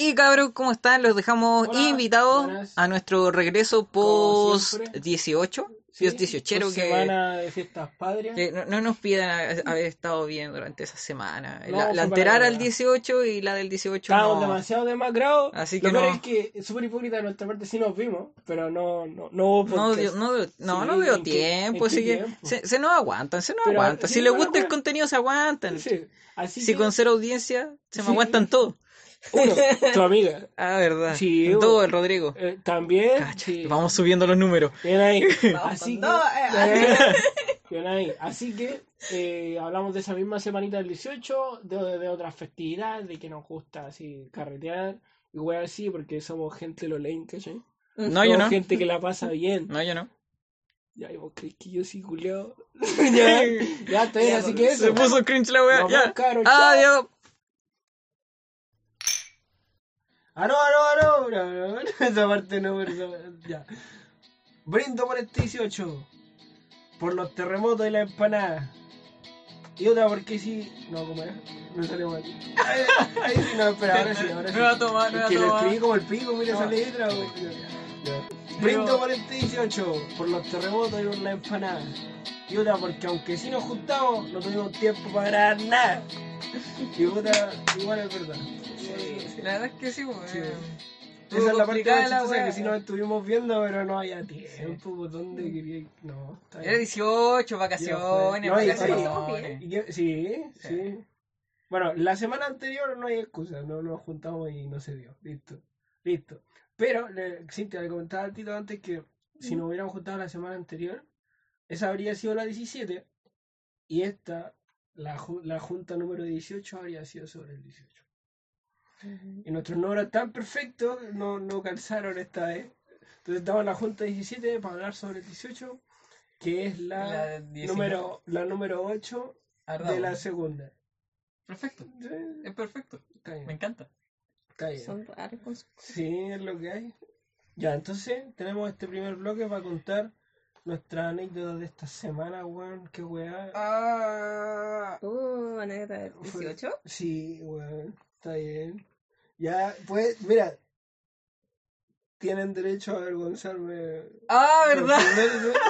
Y cabros, ¿cómo están? Los dejamos Hola, invitados buenas. a nuestro regreso post siempre. 18. Sí, Dios 18 post que, semana de fiestas patrias. que no, no nos pidan haber estado bien durante esa semana. No, la la anterior al nada. 18 y la del 18 Estábamos no. demasiado demacrados. Así Lo que peor no. es que es súper hipócrita de nuestra parte, sí nos vimos, pero no, no, no hubo No, dio- no, Sí, no dio ¿en qué- tiempo, así que se, se nos aguantan, se nos Pero, aguantan. si les gusta el bueno. contenido, se aguantan. Sí, así Si que, con cero audiencia, se me aguantan todos. Uno, tu amiga. Ah, verdad. Sí, todo el Rodrigo. eh, también. Cacha, sí. Vamos subiendo los números. Bien ahí. Así con que, eh. Bien ahí. Así que eh, hablamos de esa misma semanita del 18, de, de otras festividades, de que nos gusta así carretear y wey así, porque somos gente lo lame, ¿cachai? No, yo Somos no. gente que la pasa bien. No, yo no. Ya, y vos crees que yo sí, culiao. ya, ya, Ya, así que eso. Se puso cringe la wea. Ya. chao. Adiós. No, no, no, esa parte no, pero ya. Brindo por este 18. Por los terremotos y la empanada. Y otra porque sí. No, ¿cómo era? No salió mal. Ahí, ahí sí, no, espera, ahora sí, ahora sí. Nueva toma, Es nueva que lo escribí como el pico, mira esa No. letra. güey. Brindo por este 18. Por los terremotos y por la empanada. Y otra porque aunque sí nos juntamos, no tuvimos tiempo para grabar nada. Y otra, igual es verdad. La verdad es que sí, pues, Sí. Esa es la parte más la chistosa wea. que sí nos estuvimos viendo, pero no había tiempo. pues, ¿Dónde quería ir? No, está Era bien. 18, vacaciones, que- Sí, sí. Bueno, la semana anterior no hay excusa, no nos juntamos y no se dio. Listo, listo. Pero, le, Cintia, le comentaba al Tito antes que si nos hubiéramos juntado la semana anterior, esa habría sido la 17 y esta, la, la junta número 18, habría sido sobre el 18. Y nuestros números tan perfectos no, no calzaron esta vez. Entonces estamos en la junta 17 para hablar sobre el 18, que es la, La del 19. número, la número 8 Ardao. de la segunda. Perfecto, Sí, es perfecto. está Me encanta. está bien. Son raros Sí, es lo que hay. Ya, entonces tenemos este primer bloque para contar nuestra anécdota de esta semana, weón. Qué weá. Ah, Uh, anécdota del 18. Sí, weón, está bien. Ya, pues, mira, tienen derecho a avergonzarme. ah, ¿verdad?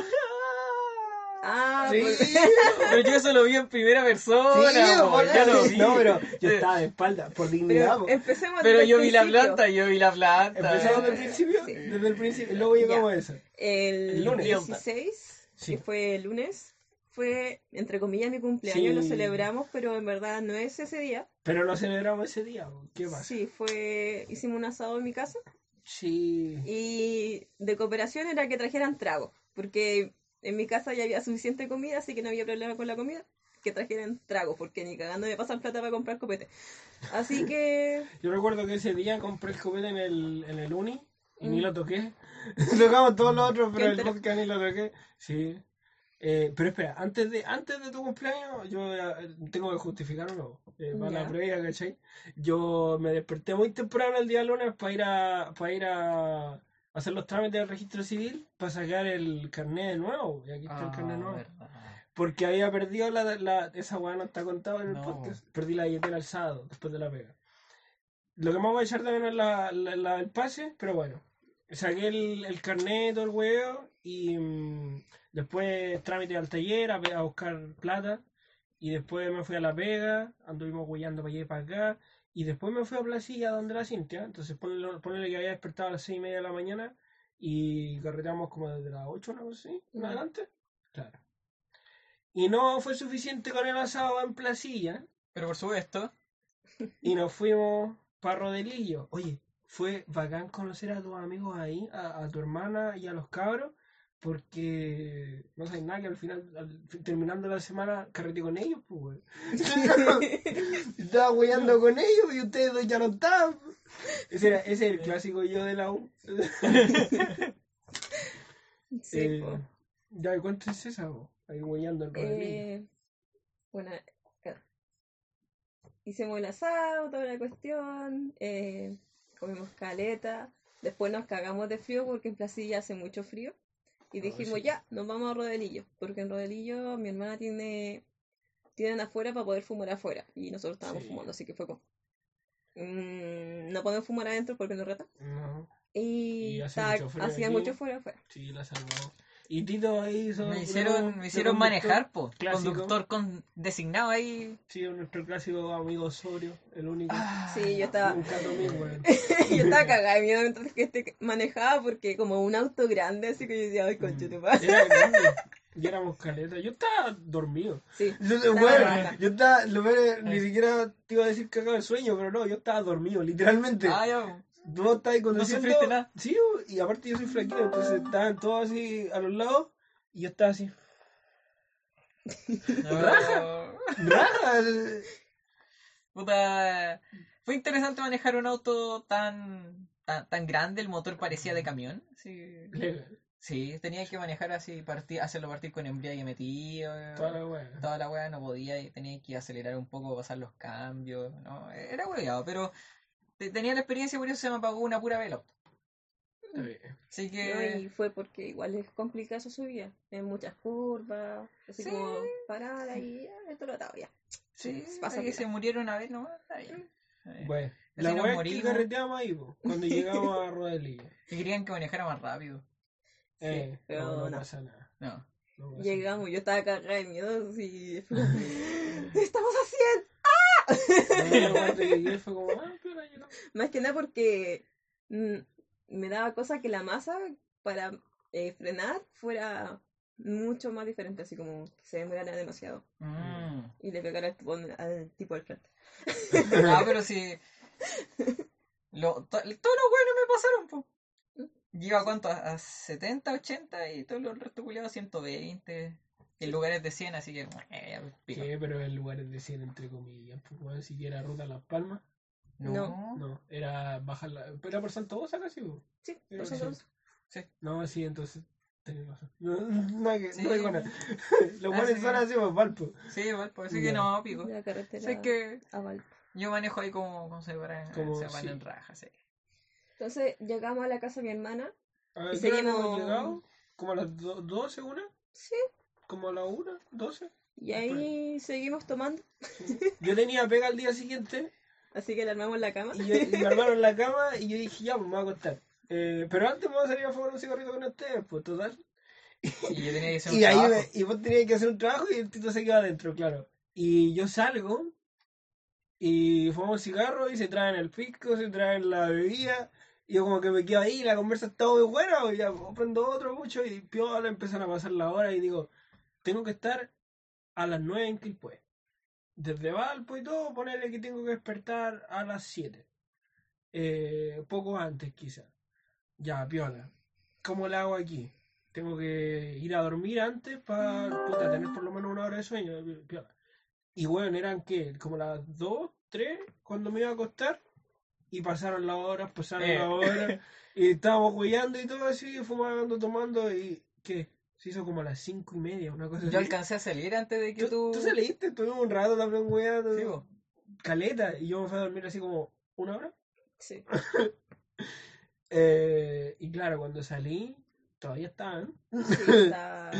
Ah, Sí, pues- Pero yo eso lo vi en primera persona, sí, po, ya lo vi. No, pero yo estaba de espalda, por dignidad. pero empecemos Pero yo vi la principio. planta, yo vi la planta. Empezamos desde el principio, Sí. desde el principio, luego llegamos Ya. a eso. El, El lunes. 16, Sí. que fue el lunes, fue, entre comillas, mi cumpleaños. Lo celebramos, pero en verdad no es ese día. Pero lo celebramos ese día. ¿qué pasa? Sí, fue, hicimos un asado en mi casa. Sí. Y de cooperación era que trajeran trago, porque en mi casa ya había suficiente comida, así que no había problema con la comida. Que trajeran trago, porque ni cagando me pasan plata para comprar copete. Así que Yo recuerdo que ese día compré el copete en el, en el uni y ni Mm. lo toqué. Tocamos todos los otros, pero el podcast ni lo toqué. Sí. Eh, pero espera, antes de, antes de tu cumpleaños, yo eh, tengo que justificar uno. Eh, para la previa, ¿cachai? Yo me desperté muy temprano el día lunes para ir a, para ir a hacer los trámites del registro civil para sacar el carnet de nuevo. Y aquí está el carnet Ah, nuevo. verdad. Porque había perdido la, la esa weá no está contado en el No. podcast. Perdí la billetera el sábado, después de la pega. Lo que más voy a echar de menos es la, la- la- el pase, pero bueno. Saqué el, el carnet, todo el huevo, y mm, después trámite al taller a, a buscar plata. Y después me fui a la pega, anduvimos huellando para allá y para acá. Y después me fui a Placilla donde la Cintia. Entonces ponle, ponele que había despertado a las seis y media de la mañana y carreteamos como desde las 8 ¿no? ¿Sí? en Mm. adelante. Claro. Y no fue suficiente con el asado en Placilla Pero por supuesto, y nos fuimos para Rodelillo. Oye, fue bacán conocer a tus amigos ahí, a, a tu hermana y a los cabros, porque no sabes nada que al final, al- terminando la semana, carreté con ellos, pues, güey. Estaba hueando con ellos y ustedes dos ya no estaban. Ese, era, ese es el clásico yo de la U. sí, Eh, po. ya, ¿y ¿cuánto es esa? Ahí hueando en. Eh, bueno, hicimos el asado, toda la cuestión, eh, comimos caleta, después nos cagamos de frío porque en Placilla hace mucho frío y dijimos sí. ya, nos vamos a Rodelillo, porque en Rodelillo mi hermana tiene tienen afuera para poder fumar afuera y nosotros estábamos Sí. fumando, así que fue como mm, no podemos fumar adentro porque nos reta. No, Y, Y hace mucho frío hacía mucho frío afuera. sí, la. Y Tito ahí hizo. Me hicieron, me hicieron manejar, po. clásico. Conductor con, designado ahí. Sí, nuestro clásico amigo sobrio, el único. Sí, yo estaba, yo estaba cagada de miedo mientras que este manejaba porque como un auto grande, así que yo decía, ay, conche tu madre. Era grande. Y éramos caleta. Yo estaba dormido. Sí. Yo, Estaba bueno, raja. yo estaba, lo peor ni siquiera te iba a decir cagado de sueño, pero no, yo estaba dormido, literalmente. Ah, ya. Tú estabas conduciendo. sufriste nada. Sí, y aparte yo soy flaquito, entonces estaban todos así a los lados y yo estaba así. No. ¡Raja! Puta. Fue interesante manejar un auto tan, tan, tan grande, el motor parecía de camión. Sí, Legal. sí tenía que manejar así, partir, hacerlo partir con embriague metido. Toda la wea. Toda la weá no podía y tenía que acelerar un poco, pasar los cambios. ¿no? Era hueveado, pero tenía la experiencia, por eso se me apagó una pura vela. Así que... Y fue porque igual es complicada su subida, en muchas curvas, así como parada y ah, esto lo estaba ya. Sí, pasa que se murieron una vez nomás. Bueno, la que carreteamos ahí, cuando llegamos a Rodelilla. Y querían que manejara más rápido. Eh, sí, pero no, pasa nada. No. Llegamos, nada. yo estaba cagada de miedo, y... ¡Estamos a 100! Ah, más que nada porque mm, me daba cosa que la masa para eh, frenar fuera mucho más diferente, así como que se demorara demasiado. Mm. Y le pegara al, tipo al frente. no ah, pero si. Lo, to, todos los buenos me pasaron. ¿Mm? Lleva cuánto? A, 70, 80 y todos los resto 120. El lugar es de 100, así que. Eh, ¿Qué? Pues, pero el lugar es de 100, entre comillas. Pues, bueno, si era ruta Las Palmas. No. no. Era bajar la. ¿Pero ¿Era por Santa Rosa casi? Sí, era por Santa Rosa. Sí. No, sí, entonces. Tenés razón. No, no hay que. Sí. No hay nada. Los buenos ah, son así, pues Valpo. Sí, Valpo, así que no, pico. La carretera. Sé que. A Valpo. Yo manejo ahí como, eh, como se van sí. en raja, sí. Entonces llegamos a la casa de mi hermana. A ver, y seguimos. Llegado? ¿Como a las 12, una? Sí, ¿Como a la 1? ¿12? Y ahí seguimos tomando. Yo tenía pega al día siguiente Así que le armamos la cama. y, yo, y me armaron la cama y yo dije, ya, pues me voy a acostar. Eh, pero antes me voy a salir a fumar un cigarrito con ustedes, pues total. Y yo tenía que hacer un Y ahí trabajo. me- y vos tenías que hacer un trabajo y el tito se queda adentro, claro. Y yo salgo y fumo un cigarro y se traen el pisco, se traen la bebida. Y yo como que me quedo ahí, la conversa está muy buena, pues ya pues, prendo otro mucho y piola, empiezan a pasar la hora y digo, tengo que estar a las 9 en Quilpué. Desde Valpo y todo, ponerle que tengo que despertar a las 7. Eh, poco antes quizá. Ya, piola. ¿Cómo la hago aquí? Tengo que ir a dormir antes para tener por lo menos una hora de sueño. piola. Y bueno, eran que como las 2, 3 cuando me iba a acostar. Y pasaron las horas, pasaron Eh. las horas. Y estábamos jugando y todo así, fumando, tomando. Y ¿qué? Se hizo como a las 5 y media, una cosa Yo así. alcancé a salir antes de que ¿Tú, tú. tú saliste, estuvimos un rato también jugando. Sí, caleta. Y yo me fui a dormir así como una hora. Sí. Eh, y claro, cuando salí, todavía estaban. Sí, la,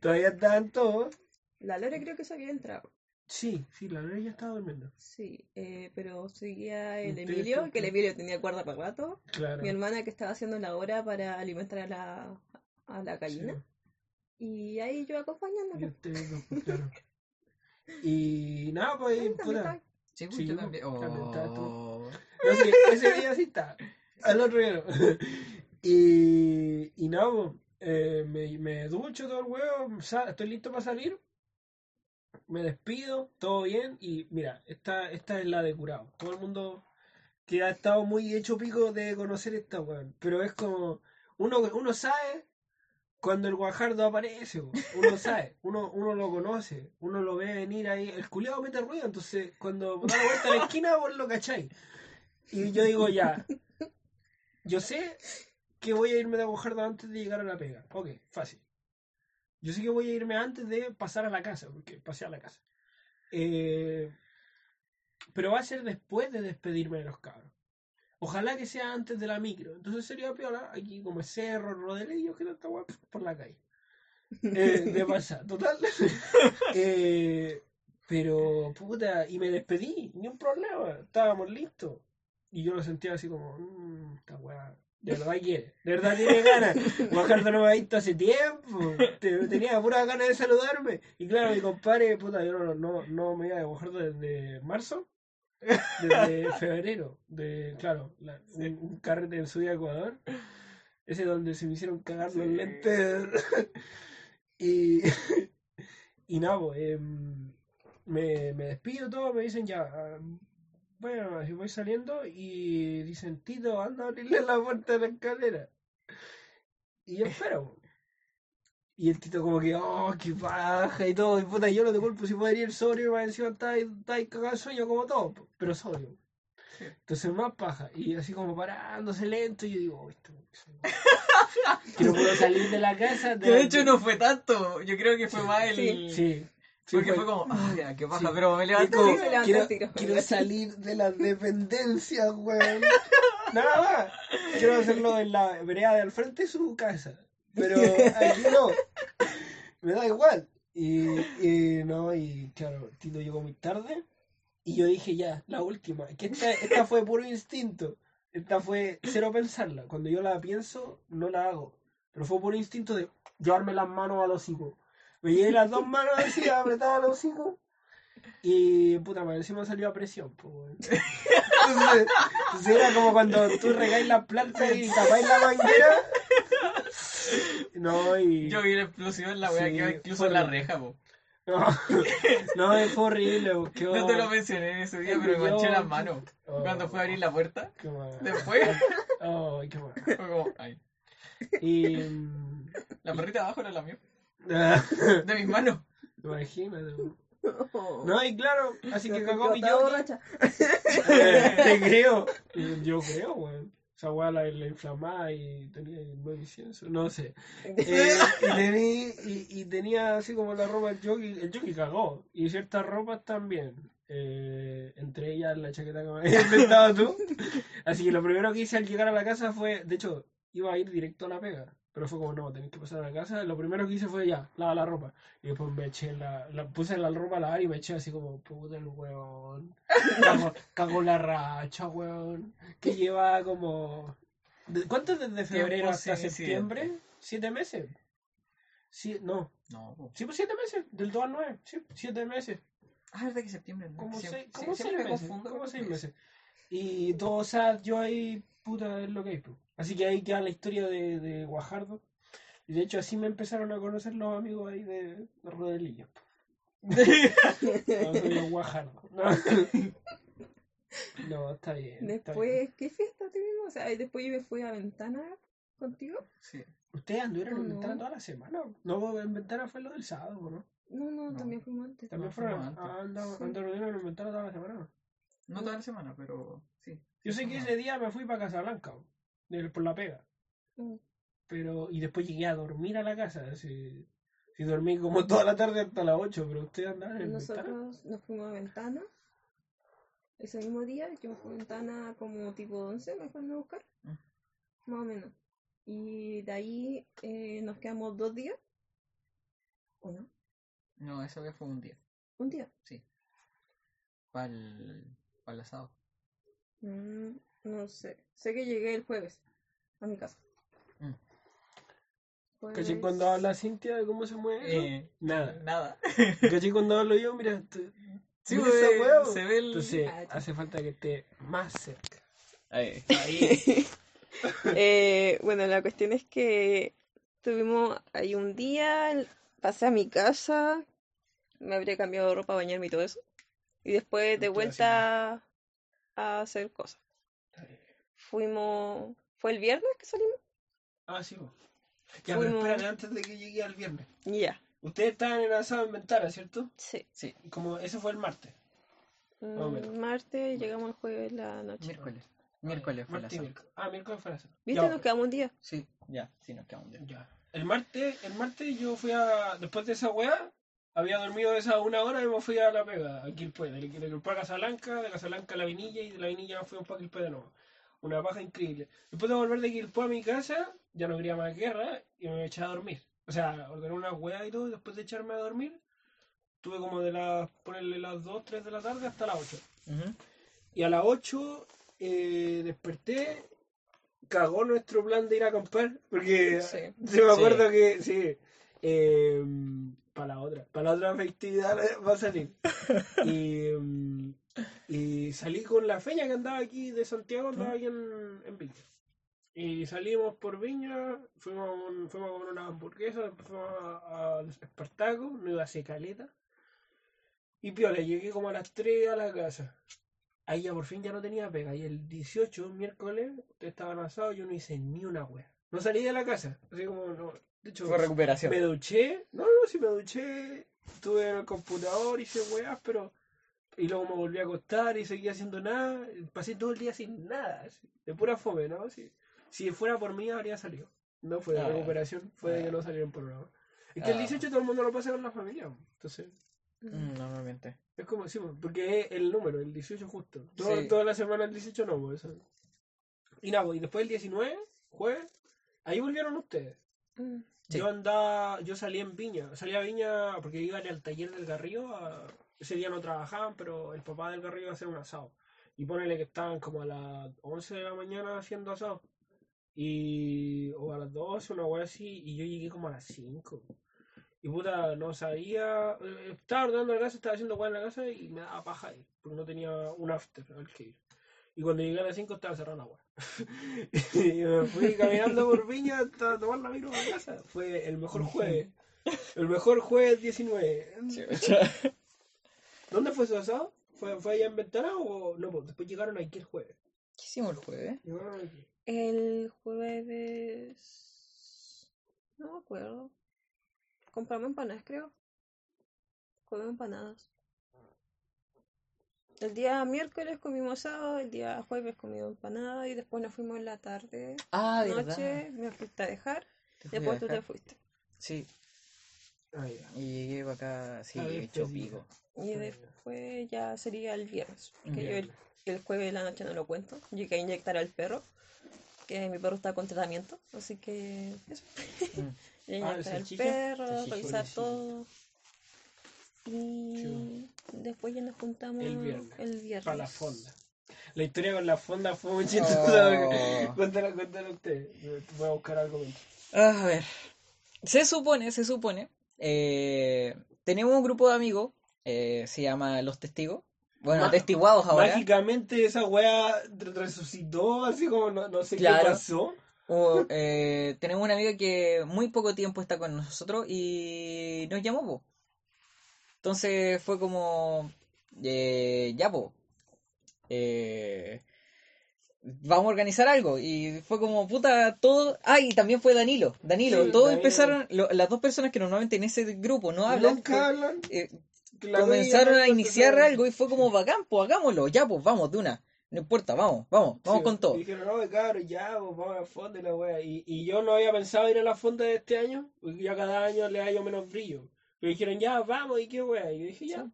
Todavía estaban todos. la Lore creo que se había entrado. Sí, sí, la Lore ya estaba durmiendo. Sí, eh, pero seguía el Emilio, que el Emilio tenía cuerda para rato. Claro. Mi hermana que estaba haciendo la hora para alimentar a la, a la gallina. Sí, Y ahí yo acompañando. y pues, claro. Y nada, pues, también puta. Sí, pues Sí, yo pues, también. también estabas tú. Oh. No, sí, ese día sí está. Al otro día no. Y, y nada, pues, eh, me, me ducho todo el huevo, estoy listo para salir. Me despido, todo bien. Y mira, esta, esta es la de curado. Todo el mundo que ha estado muy hecho pico de conocer esta weón. Pero es como, uno, uno sabe cuando el guajardo aparece, uno sabe, uno, uno lo conoce, uno lo ve venir ahí, el culiado mete ruido, entonces cuando da la vuelta a la esquina vos lo cacháis. Y yo digo ya, yo sé que voy a irme de guajardo antes de llegar a la pega. Ok, fácil. Yo sé que voy a irme antes de pasar a la casa, porque pasé a la casa. Eh, pero va a ser después de despedirme de los cabros. Ojalá que sea antes de la micro. Entonces sería piola, aquí como cerro, rodelillos, que tanta guap por la calle. Eh, de pasar, total. Eh, pero, puta, y me despedí, ni un problema, estábamos listos. Y yo lo sentía así como, mmm, esta weá, de verdad quiere, de verdad tiene ganas. Guajardo no me ha visto hace tiempo, te- tenía pura ganas de saludarme. Y claro, mi compadre, puta, yo no, no, no me iba a Guajardo desde marzo, desde febrero, de, claro, la- un, un carrete en Ciudad Ecuador, ese donde se me hicieron cagar los Sí. lentes. y, y nada, pues, em, me, me despido todo, me dicen ya, ah, bueno, así voy saliendo y dicen, Tito, anda a abrirle la puerta de la escalera. Y yo espero. Y el Tito como que, oh, qué paja y todo, y puta, yo no te culpo si podría ir sobrio, más encima está ahí, cagado sueño como todo, pero sobrio. Sí. Entonces más paja, y así como parándose lento, y yo digo, oh, esto... que no puedo salir de la casa. Que de hecho no fue tanto. Yo creo que fue más el. Sí. Sí. sí, Porque fue- fue como, ah, ya, qué paja, Sí. pero me como, Sí, levantó quiero, salir de la dependencia, weón. Nada más. Quiero hacerlo en la vereda de al frente de su casa. Pero aquí no. Me da igual. Y, y no, y claro, Tito llegó muy tarde. Y yo dije ya, la última. Que esta, esta fue puro instinto. Esta fue cero pensarla. Cuando yo la pienso, no la hago. Pero fue puro instinto de llevarme las manos a los hocicos. Me llevé las dos manos así, apretaba los hocicos. Y puta madre, encima salió a presión, pues, weón. Entonces, entonces era como cuando tú regáis las plantas y tapáis la manguera. No, y. Yo vi la explosión en la wea Sí, que iba incluso en la reja, po. No, no, fue horrible. pues, quedó- No te lo mencioné en ese día, pero me manché las manos. Oh, Cuando fue a abrir la puerta, Qué mal. después, Ay, qué mal. fue como, ay. Y. La perrita de abajo era la mía. De mis manos. Imagínate. No, y claro, así que cagó mi. Eh, Te creo. Yo creo, weón. Esa weá la, la inflamaba y tenía nueve incienso, no sé. Eh, y, tení- y, y tenía así como la ropa el jockey, el jockey cagó. Y ciertas ropas también. Eh, entre ellas la chaqueta que me habías inventado tú. Así que lo primero que hice al llegar a la casa fue, de hecho, iba a ir directo a la pega. Pero fue como, no, tenés que pasar a la casa. Lo primero que hice fue ya, lava la ropa. Y después me eché la, la puse la ropa a lavar y me eché así como, puta el weón. Cago, cago la racha, weón. Que lleva como. ¿de- ¿Cuánto es desde febrero hasta septiembre? ¿Siete meses? Sí, no. No. Sí, pues siete meses. Del 2 al 9. Sí, siete meses. Ah, es verdad que septiembre, ¿no? Como, Siem- seis, como seis siempre me meses. confundo Como seis meses. Y todo, o sea, yo ahí, puta, es lo que hay. pues. Así que ahí queda la historia de, de Guajardo. Y de hecho, así me empezaron a conocer los amigos ahí de, de Rodelillo. No, soy un Guajardo. No. No, está bien. está bien. Después, ¿qué fiesta tuvimos? O sea, y después yo me fui a Ventana contigo. Sí. ¿Ustedes anduvieron en No. Ventana toda la semana? No, en Ventana fue lo del sábado, ¿no? No, no, No. también fuimos antes. También No, fueron fuimos antes. ah, andaban- Sí. anduvieron en Ventana toda la semana. No toda la semana, pero sí. Yo sé que ese día me fui para Casablanca, de- por la pega. Mm. Pero, y después llegué a dormir a la casa. Así, y dormí como toda la tarde hasta las 8, pero ustedes andaban en Ventana. Nosotros nos fuimos a Ventana. Ese mismo día, yo me fui a Ventana como tipo 11, me fueron a buscar. Mm. Más o menos. Y de ahí eh, nos quedamos dos días. ¿O no? No, esa vez fue un día. Un día. Para el, para el asado. Mm, no sé. Sé que llegué el jueves a mi casa. Mm. Jueves- ¿Caché cuando habla Cintia de cómo se mueve? Eh, Nada. Nada. ¿Caché cuando hablo yo? Mira, te- Sí, mira pues, esa hueá, se ve el. Entonces, Ah, hace falta que esté más cerca. Ahí. Ahí. Eh, bueno, la cuestión es que tuvimos ahí un día, pasé a mi casa, me habría cambiado de ropa, bañarme y todo eso. Y después de vuelta a hacer cosas. Fuimos, ¿fue el viernes que salimos? Ah, sí, vos. Ya, pero Fuimos- espérate antes de que llegue al viernes. Ya, Ustedes estaban en asado en Ventana, ¿cierto? sí. Sí, Como ese fue el martes. Mm, martes, llegamos el jueves la noche. miércoles. Miércoles fue asado. miércoles. Ah, miércoles fue el asado. ¿Viste? Ya, Nos quedamos un día. Sí, ya, sí, nos quedamos un día. Ya. El martes, el martes yo fui a. Después de esa weá, había dormido esa una hora y me fui a la pega, a Quilpue. De, de Quilpue a Casablanca, de Casablanca a la Vinilla y de la Vinilla fuimos para Quilpue de nuevo. Una paja increíble. Después de volver de Quilpue a mi casa, ya no quería más guerra y me eché a dormir. O sea, ordené una weá y todo, y después de echarme a dormir, tuve como de las, ponerle las 2, 3 de la tarde hasta las 8. Ujú. Y a las 8 eh, desperté, cagó nuestro plan de ir a comprar, porque Sí. se me acuerdo que, sí, eh, para la otra, para la otra festividad va a salir. Y, mm, y salí con la feña que andaba aquí de Santiago, andaba aquí en, en Viña. Y salimos por Viña, fuimos, a un- fuimos a comer una hamburguesa, después fuimos a- Espartaco, no iba a hacer caleta. Y piola, llegué como a las 3 a la casa. Ahí ya por fin ya no tenía pega. Y el 18, miércoles, ustedes estaban asados, yo no hice ni una wea. No salí de la casa. Así como, no. De hecho, Fue recuperación. me duché. No, no, sí me duché. Estuve en el computador, hice weas, pero. Y luego me volví a acostar y seguía haciendo nada. Pasé todo el día sin nada. así, de pura fome, ¿no? Si, si fuera por mí, habría salido. No fue de Ah. recuperación, fue de que Ah. no salieron programa. Es que el Ah. 18 todo el mundo lo pasa con la familia. Entonces. Mm, normalmente. Es como decimos, porque es el número, el 18 justo. Todo- Sí. Toda la semana el 18 no, pues eso. Y nada, pues, y después el 19, jueves, ahí volvieron ustedes. Mm. Yo andaba, yo salí en Viña, salí a Viña porque iba al taller del Garrillo, a- ese día no trabajaban, pero el papá del Garrillo iba a hacer un asado. Y ponele que estaban como a las 11 de la mañana haciendo asado. Y, o a las 12, una wea así, y yo llegué como a las 5. Y puta, no sabía, eh, estaba ordenando la casa, estaba haciendo wea en la casa y me daba paja ir, porque no tenía un after al que ir. Y cuando llegué a las 5 estaba cerrada la wea. y me fui caminando por Viña hasta tomar la micro a la casa. Fue el mejor jueves. El mejor jueves 19. ¿Dónde fue su asado? ¿Fue, ¿Fue allá en Ventana o no? Pues después llegaron aquí el jueves. ¿Qué hicimos el jueves? Llegaron aquí. El jueves. No me acuerdo. Compramos empanadas, creo. Comimos empanadas. El día miércoles comimos asado, el día jueves comimos empanada y después nos fuimos en la tarde, Ah, de noche, verdad. me fuiste a dejar, Te fui a después tú te fuiste. Sí, Ah, ya. y llegué para acá, sí, Ah, hecho pico. Y Ah, después ya sería el viernes, porque yo el, el jueves de la noche no lo cuento. Llegué a inyectar al perro, que mi perro está con tratamiento, así que eso. Mm. Ah, ¿el inyectar al perro, revisar todo. Y después ya nos juntamos El viernes, el viernes. Para la fonda. La historia con la fonda fue muy chistosa. Oh. Cuéntala, cuéntala usted. Voy a buscar algo. mientras. A ver, se supone, se supone, eh, tenemos un grupo de amigos, eh, se llama Los Testigos, bueno, atestiguados ahora, Mágicamente esa wea re- resucitó, así como no, no sé Claro. qué pasó. O, eh, tenemos una amiga que muy poco tiempo está con nosotros y nos llamó, po. Entonces fue como, eh, ya, po, eh, vamos a organizar algo. Y fue como, puta, todo... Ah, y también fue Danilo, Danilo. Sí, Todos Danilo. empezaron, lo- las dos personas que normalmente en ese grupo no hablan, eh, la comenzaron a iniciar algo y fue como, bacán, pues hagámoslo, ya, pues vamos, de una. No importa, vamos, vamos, vamos Sí, con todo. y Dijeron, no, cabrón, ya, pues, vamos a la fonda y la wea. Y, y yo no había pensado ir a la fonda de este año, porque ya cada año le hallo menos brillo. Pero dijeron, ya, vamos, y qué wea. Y yo dije, ya.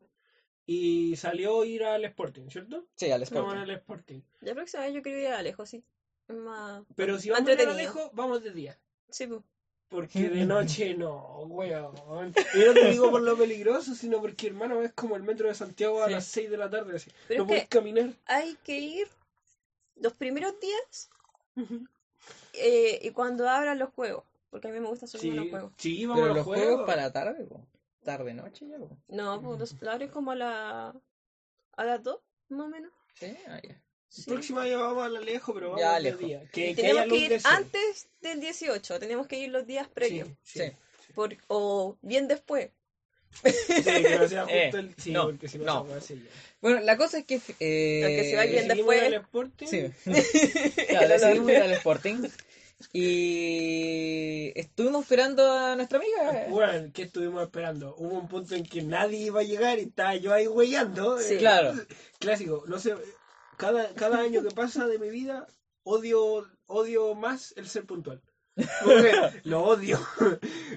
Y salió ir al Sporting, ¿cierto? Sí, al Vamos Sporting. al Sporting. La próxima vez yo quiero ir a lejos, sí. Es más. Pero si vamos a ir a entretenido. lejos, vamos de día. Sí, pues. Porque de noche no, weón. Y no te digo por lo peligroso, sino porque, hermano, es como el metro de Santiago a Sí. las 6 de la tarde. Así. Pero no es puedes que- caminar. Hay que ir los primeros días eh, y cuando abran los juegos. Porque a mí me gusta Sí, a los juegos. sí, vamos Pero a los los juegos juegos. para la tarde, po. Tarde noche ya, po. No, pues los- lo abren como a, la, a las 2, más o menos. Sí, ah, ya. Sí. Próxima ya vamos a la lejos, pero vamos Ya, lejos. día. Que, que Tenemos que ir antes del 18, tenemos que ir los días previos. Sí, Sí. sí. Por, o bien después. Sí, que no sea justo Eh, el... Sí, no, porque si no, no. esa weá se llena. Bueno, la cosa es que. Eh, Aunque si va bien Seguimos después- Sporting. Sí. Claro, decidimos ir al Sporting. Y estuvimos esperando a nuestra amiga. Bueno, ¿qué estuvimos esperando? Hubo un punto en que nadie iba a llegar y estaba yo ahí huellando. Sí. eh, Claro. Clásico, no sé, cada, cada año que pasa de mi vida odio odio más el ser puntual. Que lo odio.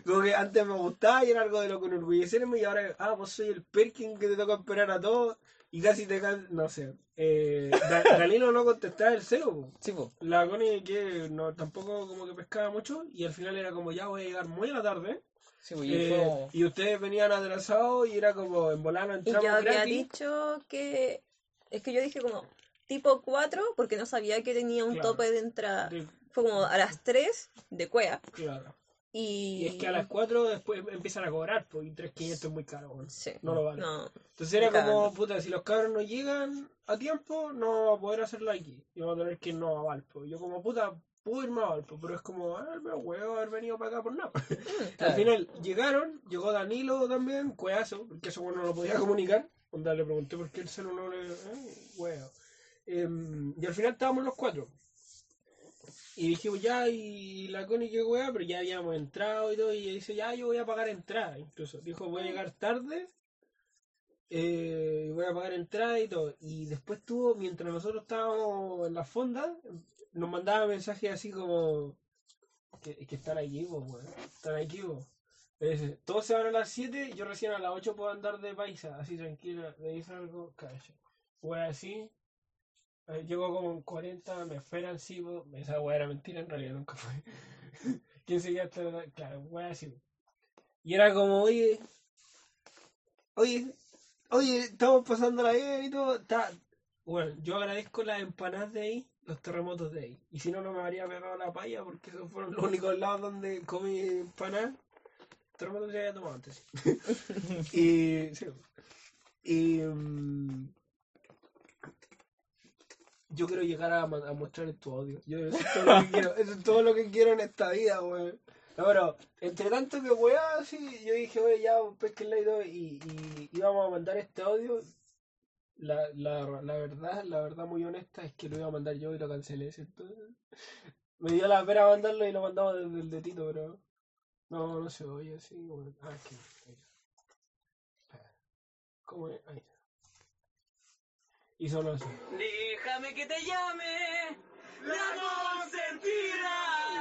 Como que antes me gustaba y era algo de lo que enorgullecerme y ahora, ah, pues soy el Perkin que te toca esperar a todos y casi te can... no sé. Eh, Da- Danilo no contestaba el celo. po. Sí, po. La Connie que no, tampoco como que pescaba mucho y al final era como ya voy a llegar muy a la tarde. Sí, po, y Eh, como- y ustedes venían atrasados y era como en volano Y entramos yo había dicho que. Es que yo dije como. tipo 4 porque no sabía que tenía un Claro. tope de entrada. De- Fue como a las 3 de cuea. claro. Y, Y es que a las 4 después empiezan a cobrar, pues, y 3.500 es muy caro. Sí. No lo vale. No, Entonces era como, puta, si los cabros no llegan a tiempo, no vamos a poder hacerlo aquí. Y vamos a tener que irnos a Valpo. Y yo como, puta, puedo irme a Valpo, pero es como, ah, me huevo haber venido para acá por nada. Al Claro. final llegaron, llegó Danilo también, cueazo, porque eso bueno, no lo podía comunicar. Onda, le pregunté por qué el celu no le... Eh, huevo. Em, y al final estábamos los cuatro. Y dijimos, ya, y la Connie que hueá, pero ya habíamos entrado y todo, y dice, ya, yo voy a pagar entrada, incluso. Dijo, voy a llegar tarde, eh, y voy a pagar entrada y todo. Y después tuvo, mientras nosotros estábamos en la fonda, nos mandaba mensajes así como, que, que están aquí, pues, weón, están aquí, pues. Me dice, todos se van a las 7, yo recién a las 8 puedo andar de paisa, así tranquila, me dice algo, calla. Weón, así, eh, Llego como en 40, me esperan, sí, po. esa weá era mentira, en realidad nunca fue. ¿Quién seguía hasta la- Claro, weá así. Y era como, oye, oye, oye, estamos pasándola bien y todo. Está... Bueno, yo agradezco las empanadas de ahí, los terremotos de ahí. Y si no, no me habría pegado la paya porque esos fueron los únicos lados donde comí empanadas. Terremotos ya había tomado antes. y, sí. Y, mm, yo quiero llegar a, mostrar tu audio. Yo, eso, es todo lo que quiero, eso es todo lo que quiero en esta vida, weón. No, pero, entre tanto que weá, así, yo dije, oye, ya, pesquenla y y, y íbamos a mandar este audio. La, la, la verdad, la verdad muy honesta es que lo iba a mandar yo y lo cancelé, ¿cierto? Me dio la pena mandarlo y lo mandamos desde el de Tito, pero no, no se oye así, weón. Ah, es que. ¿Cómo es? Ahí. Y solo así. Déjame que te llame la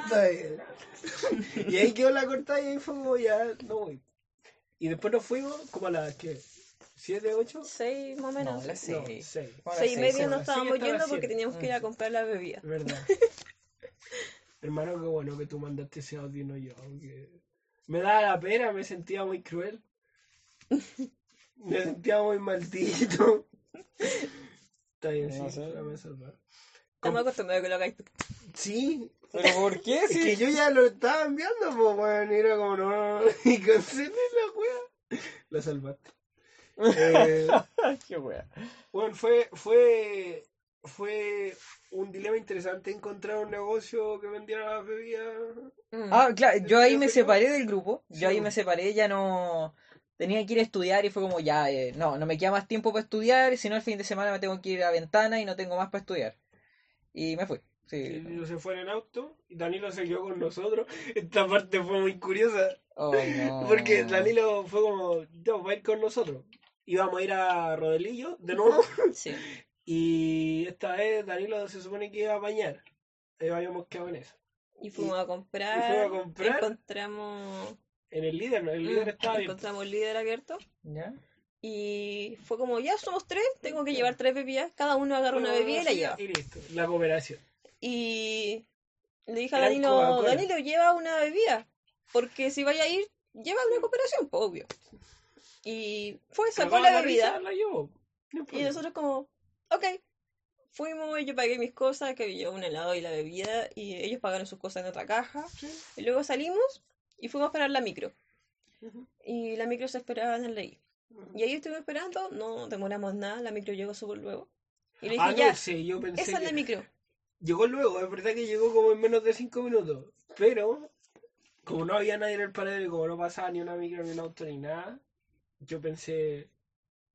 consentida. Y ahí quedó la cortada y ahí fue como ya, no voy. Y después nos fuimos como a las que, ¿siete, ocho? 6 más o menos. No, las No, seis. seis. Bueno, 6 y seis, media seis, nos estábamos yendo porque siete. teníamos que ir a comprar la bebida. Verdad. Hermano, qué bueno que tú mandaste ese audio y no yo. aunque Me daba la pena, me sentía muy cruel. Me sentía muy maldito. Está bien, sí, No sé. la me salvar. Estamos acostumbrados a que lo hagáis tú. Sí, ¿Pero por qué? es Si que yo ya lo estaba enviando, pues, weón, y era como, no, no, no, y cancelé la wea. La salvaste. Eh, Qué wea. bueno, fue, fue, fue un dilema interesante encontrar un negocio que vendiera las bebidas. Mm. Ah, claro, yo ahí me separé del grupo. Sí, Yo ahí bo. me separé, ya no. Tenía que ir a estudiar y fue como ya, eh, no, no me queda más tiempo para estudiar, si no el fin de semana me tengo que ir a ventana y no tengo más para estudiar. Y me fui. Sí. Danilo se fue en auto y Danilo se quedó con nosotros. Esta parte fue muy curiosa no. porque Danilo fue como, ya, va a ir con nosotros. Íbamos a ir a Rodelillo de nuevo Sí. y esta vez Danilo se supone que iba a bañar. Ahí habíamos quedado en eso. Y fuimos a comprar. y fuimos a comprar. Encontramos, En el líder, ¿no? el líder mm, estaba bien. encontramos el líder abierto. ¿Ya? Y fue como, ya somos tres, tengo que llevar tres bebidas. Cada uno agarra una bebida y la lleva. Y listo, la cooperación. Y le dije a Danilo. Danilo, lleva una bebida. Porque si vaya a ir, lleva una cooperación, pues obvio. Y fue, sacó la bebida. La. No Y nosotros como, ok. Fuimos, yo pagué mis cosas, que yo un helado y la bebida, y ellos pagaron sus cosas en otra caja. Sí. Y luego salimos y fuimos a esperar la micro. Y la micro se esperaba en el ley. Y ahí estuvimos esperando, no demoramos nada, la micro llegó súper luego. Y le dije, Ah, no ya, yo pensé esa es la micro. Llegó luego, es verdad que llegó como en menos de 5 minutos. Pero, como no había nadie en el paradero y como no pasaba ni una micro, ni un auto, ni nada, yo pensé,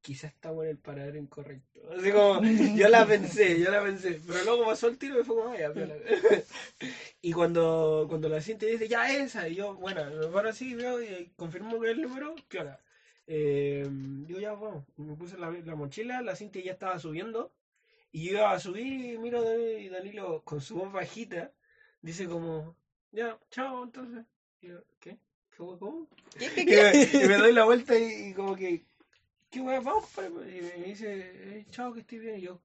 quizás estamos en el paradero incorrecto. Así como, yo la pensé, yo la pensé. Pero luego pasó el tiro y fue como, vaya, piola". Y cuando, cuando la siente dice, ya esa, y yo, bueno, me paro así, veo y confirmo que es el número, piola. Eh, digo, ya, vamos. Y Me puse la, la mochila, la cinta ya estaba subiendo. Y yo iba a subir y miro de- y Danilo con su voz bajita dice como, ya, chao, entonces. Y yo, ¿qué? ¿Qué cómo? ¿Y es que Y qué? me, y me doy la vuelta y, y como que, ¿qué hueá, vamos? compadre?". Y me dice, "Eh, chao, que estoy bien. Y yo,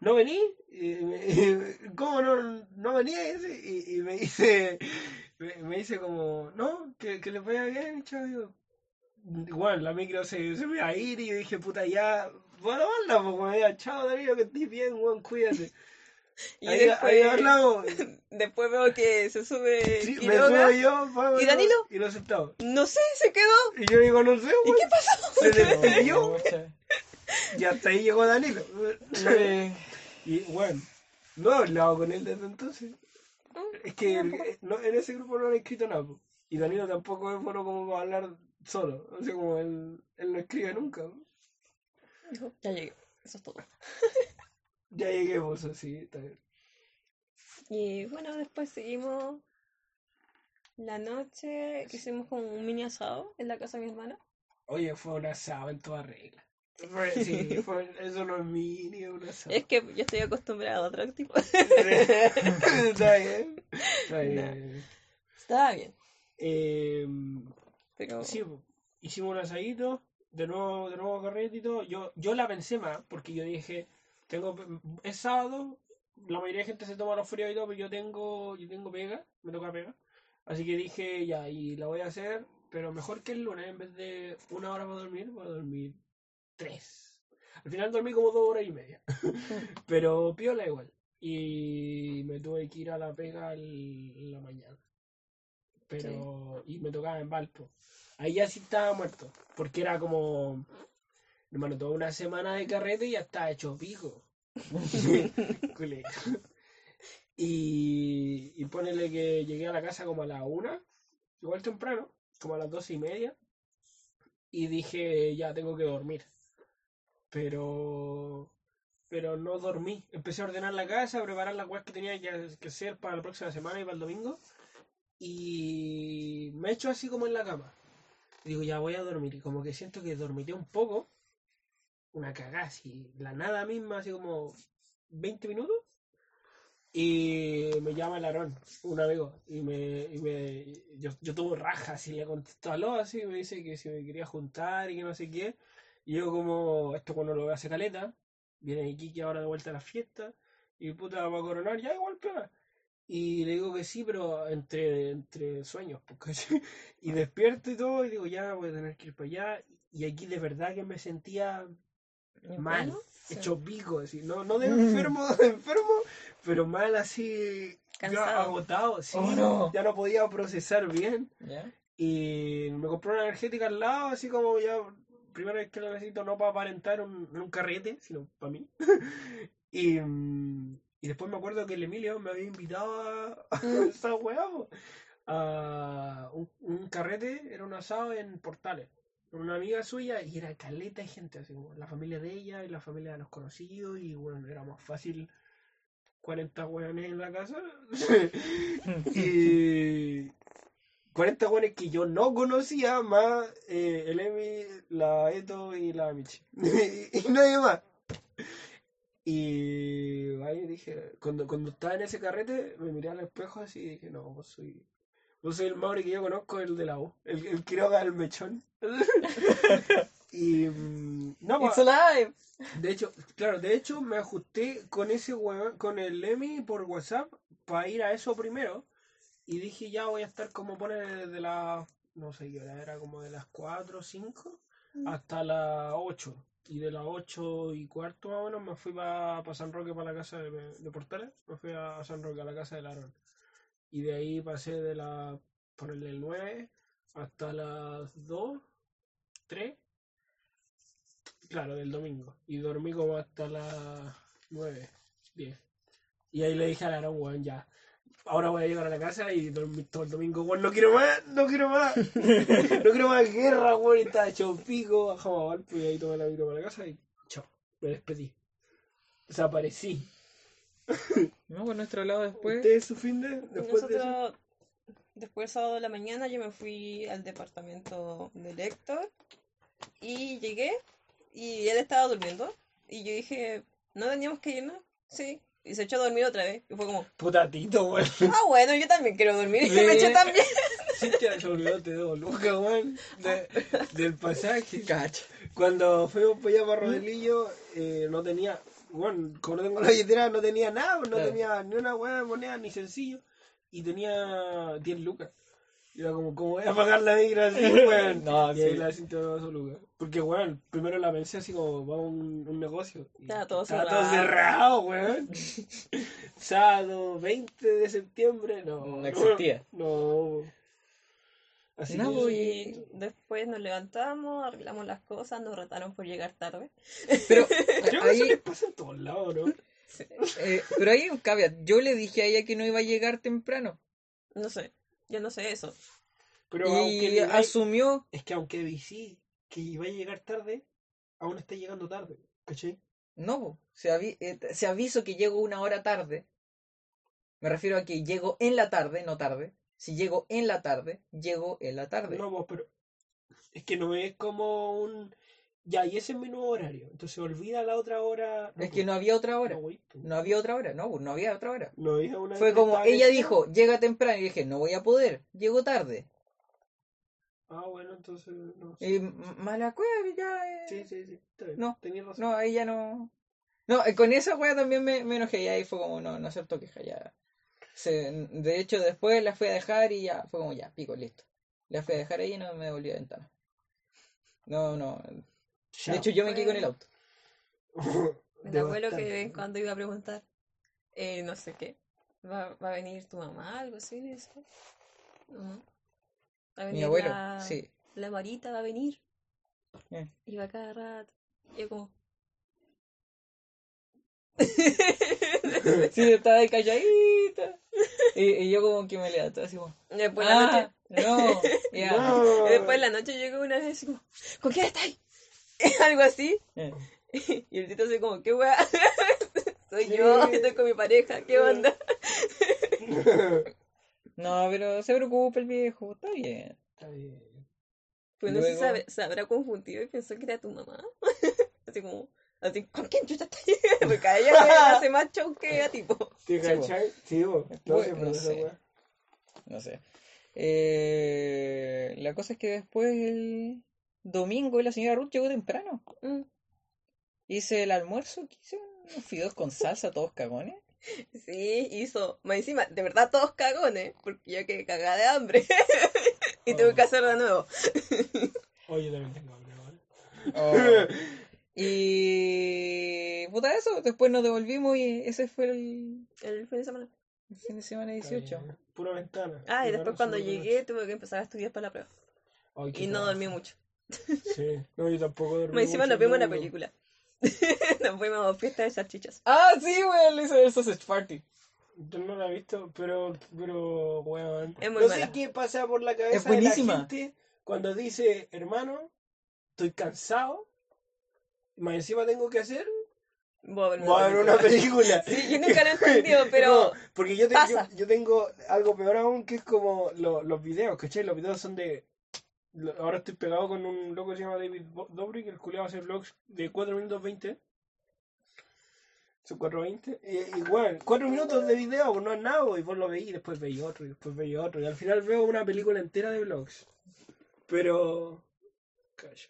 ¿no vení? Y me- ¿Cómo no, no venía? Y, me dice, me, dice como, no, que, que les vaya bien, chao. Yo, Bueno, la micro se, se me iba a ir y yo dije, puta, ya, bueno, hola, pues, weón, ya, chao, Danilo, que estés bien, weón, cuídate. Y ahí, después, ahí hablamos. después veo que se sube Sí, me Quiroga. yo, vamos, ¿Y Danilo? Y nos sentamos. No sé, se quedó. Y yo digo, no sé, ¿Y qué pasó? Se despidió Pucha. y hasta ahí llegó Danilo. Y bueno, no he hablado con él desde entonces. Es que tampoco. eh, no, en ese grupo no han escrito nada. po. Y Danilo tampoco es bueno como para hablar solo. O sea, como él, él no escribe nunca. po. Ya llegué. Eso es todo. Ya llegué vos, así, está bien. Y bueno, después seguimos la noche que hicimos como un mini asado en la casa de mi hermana. Oye, fue un asado en toda regla. Fue- sí, fue- eso no es mini, es un asado. Es que yo estoy acostumbrada a otro tipo. está bien. Está bien. Estaba bien, Eh, pero Sí, hicimos un asadito, de nuevo, de nuevo carrete y todo. Yo, yo la pensé más, porque yo dije, tengo es sábado, la mayoría de gente se toma los fríos y todo, pero yo tengo, yo tengo pega, me toca pega. Así que dije, ya, y la voy a hacer, pero mejor que el lunes, en vez de una hora para dormir, voy a dormir tres. Al final dormí como dos horas y media. pero piola igual. Y me tuve que ir a la pega en la mañana. Pero, y me tocaba en Valpo. Ahí ya sí estaba muerto. Porque era como, hermano, toda una semana de carrete y ya estaba hecho pico. Y, y ponele que llegué a la casa como a la una, igual temprano, como a las doce y media. Y dije, ya tengo que dormir. Pero, pero no dormí. Empecé a ordenar la casa, a preparar las cosas que tenía que que hacer para la próxima semana y para el domingo. Y me echo así como en la cama. Y digo, ya voy a dormir. Y como que siento que dormiré un poco. Una cagada así, la nada misma, así como 20 minutos. Y me llama el Aarón, un amigo. Y me, y me yo, yo tuve rajas y le contesto aló así. Y me dice que si me quería juntar y que no sé qué. Y yo, como, esto cuando lo hace caleta. Viene Iquique ahora de vuelta a la fiesta. Y puta, va a coronar, ya igual pega. Y le digo que sí, pero entre, entre sueños, porque y despierto y todo, y digo, ya voy a tener que ir para allá. Y aquí de verdad que me sentía mal, ¿Enfermo? Sí. hecho pico, así, no, no de enfermo, de enfermo, pero mal así, Cansado. agotado, sí, Oh, no. ya no podía procesar bien. ¿Ya? Y me compré una energética al lado, así como ya, primera vez que lo necesito, no para aparentar un, un carrete, sino para mí. y, mm, y después me acuerdo que el Emilio me había invitado a, a esa weá, a un, un carrete, era un asado en Portales, una amiga suya, y era caleta de gente, así como la familia de ella y la familia de los conocidos, y bueno, era más fácil 40 weones en la casa. y 40 weones que yo no conocía, más eh, el Emi, la Eto y la Michi. y nadie más. Y ahí dije, cuando, cuando estaba en ese carrete, me miré al espejo así y dije, no, soy, vos soy el Mauri que yo conozco, el de la U, el, el Quiroga del mechón. y mm, no, It's alive. de hecho, claro, de hecho me ajusté con ese weón, con el Emi por WhatsApp para ir a eso primero. Y dije, ya voy a estar como pone desde las, no sé qué hora, era como de las 4 o 5 hasta las 8. Y de las 8 y cuarto más o menos me fui para San Roque, para la casa de, de Portales. Me fui a San Roque, a la casa del Aarón. Y de ahí pasé de la, ponerle el 9 hasta las 2, 3. Claro, del domingo. Y dormí como hasta las 9, 10. Y ahí le dije al Aarón, weón, ya. Ahora voy a llegar a la casa y dormir todo el domingo, weón, no quiero más, no quiero más. no quiero más guerra, weón, y estaba hecho pico, bajamos a Valpo y ahí tomé la micro para la casa y chao, me despedí. Desaparecí. No, por nuestro lado después. ¿Usted su fin de? Después de eso? Nosotros, después el sábado de la mañana, yo me fui al departamento del Héctor y llegué y él estaba durmiendo. Y yo dije, ¿no teníamos que irnos? Sí. Y se echó a dormir otra vez. Y fue como, Putatito, weón. ah, bueno, yo también quiero dormir. Y me eché también. Cintia se olvidó, te debo lucas, weón, de- del pasaje. Cacha. Cuando fuimos para allá para Rodelillo, eh, no tenía, bueno, como no tengo la billetera, no tenía nada, no Claro. tenía ni una buena moneda ni sencillo, y tenía 10 lucas. Y era como, ¿cómo voy a pagar la micro así, weón? No, y ahí sí. la Cintia me pasó lucas. Porque, weón, primero la pensé así como, vamos a un, un negocio. Estaba todo estaba cerrado. todo cerrado, weón. Sábado 20 de septiembre, no. No existía. No. Así No, que- pues, Y después nos levantamos, arreglamos las cosas, nos retaron por llegar tarde. Pero Creo que eso ahí, les pasa en todos lados, ¿no? eh, pero ahí hay un caveat. Yo le dije a ella que no iba a llegar temprano. No sé, yo no sé eso. Pero aunque Y digáis- asumió. es que aunque decí que iba a llegar tarde, aún está llegando tarde, ¿cachai? No, se, avi- eh, se aviso que llego una hora tarde. Me refiero a que llego en la tarde, no tarde. Si llego en la tarde, llego en la tarde. No, pues, pero es que no es como un... Ya, y ese es mi nuevo horario, entonces olvida la otra hora. es que no había otra hora. No, pues. No había otra hora, no, pues, no había otra hora. No había una Fue como, ella dijo, llega temprano. Y dije, no voy a poder, llego tarde. Ah, bueno, entonces no. Y m- mala cueva, ya. eh, Sí, sí, sí. No, Tenías razón. No, ya no. No, eh, con esa wea también me, me enojé. Y ahí fue como, no, no acepto queja. Ya. Se, de hecho, después la fui a dejar y ya fue como, ya, pico, listo. La fui a dejar ahí y no me volví a ventana. No, no. De hecho, yo me quedé con el auto. El abuelo que de Devastante. vez en cuando iba a preguntar, eh, no sé qué, ¿va, va a venir tu mamá? Algo así. No. Va a venir Mi abuelo, la, sí. la Marita va a venir. Eh. Iba cada rato. Y yo como, Sí, estaba ahí calladita. Y, y yo como que me levanté así como, después la noche, ah, no, ya. No. y después la noche llegó una vez así como, ¿con quién estáis? Algo así. Eh. Y el tito así como, ¿qué weá? Soy yo, Sí. estoy con mi pareja, ¿qué onda? No, pero se preocupa el viejo, está bien. Está bien. Pues no sé Luego- se, se habrá confundido y pensó que era tu mamá. así como, así, ¿con quién chucha estás? Porque a ella le hace más show que a tipo. ¿Te cachai? Sí, vos. No sé, no esa sé. weá. No sé. Eh, la cosa es que después el domingo la señora Ruth llegó temprano. Mm, Hice el almuerzo, que hice unos fideos con salsa, todos cagones. Sí, hizo. Más encima, de verdad todos cagones, porque yo quedé cagada de hambre. y tuve que hacer de nuevo. Oye, también tengo hambre, ¿vale? Oh. Y puta eso, después nos devolvimos y ese fue el, El fin de semana. el fin de semana Está 18. bien. Pura ventana. Ah, y después noche, cuando llegué tuve que empezar a estudiar para la prueba. noche. Ay, Y no dormí mucho. Sí, no, yo tampoco dormí. Encima nos vimos una domingo. película. nos fuimos a fiesta de salchichas. Ah, sí, güey, le hizo el sausage party. Yo no la he visto, pero, pero, weón. Es muy no mala. sé qué pasa por la cabeza Es de la buenísima. gente cuando dice, hermano, estoy cansado, más encima tengo que hacer, Voy a ver voy a ver una película. Sí, yo nunca lo he entendido, pero. No, porque yo, te- yo, pasa. yo tengo algo peor aún que es como lo- los videos, ¿cachai? Los videos son de... Ahora estoy pegado con un loco que se llama David Dobrik, el culiado hace vlogs de 4 minutos 20. Son 4.20. Y, igual, 4 minutos de video, pues no es nada, y vos lo veis y después veis otro, y después veis otro. Y al final veo una película entera de vlogs. Pero... Calla.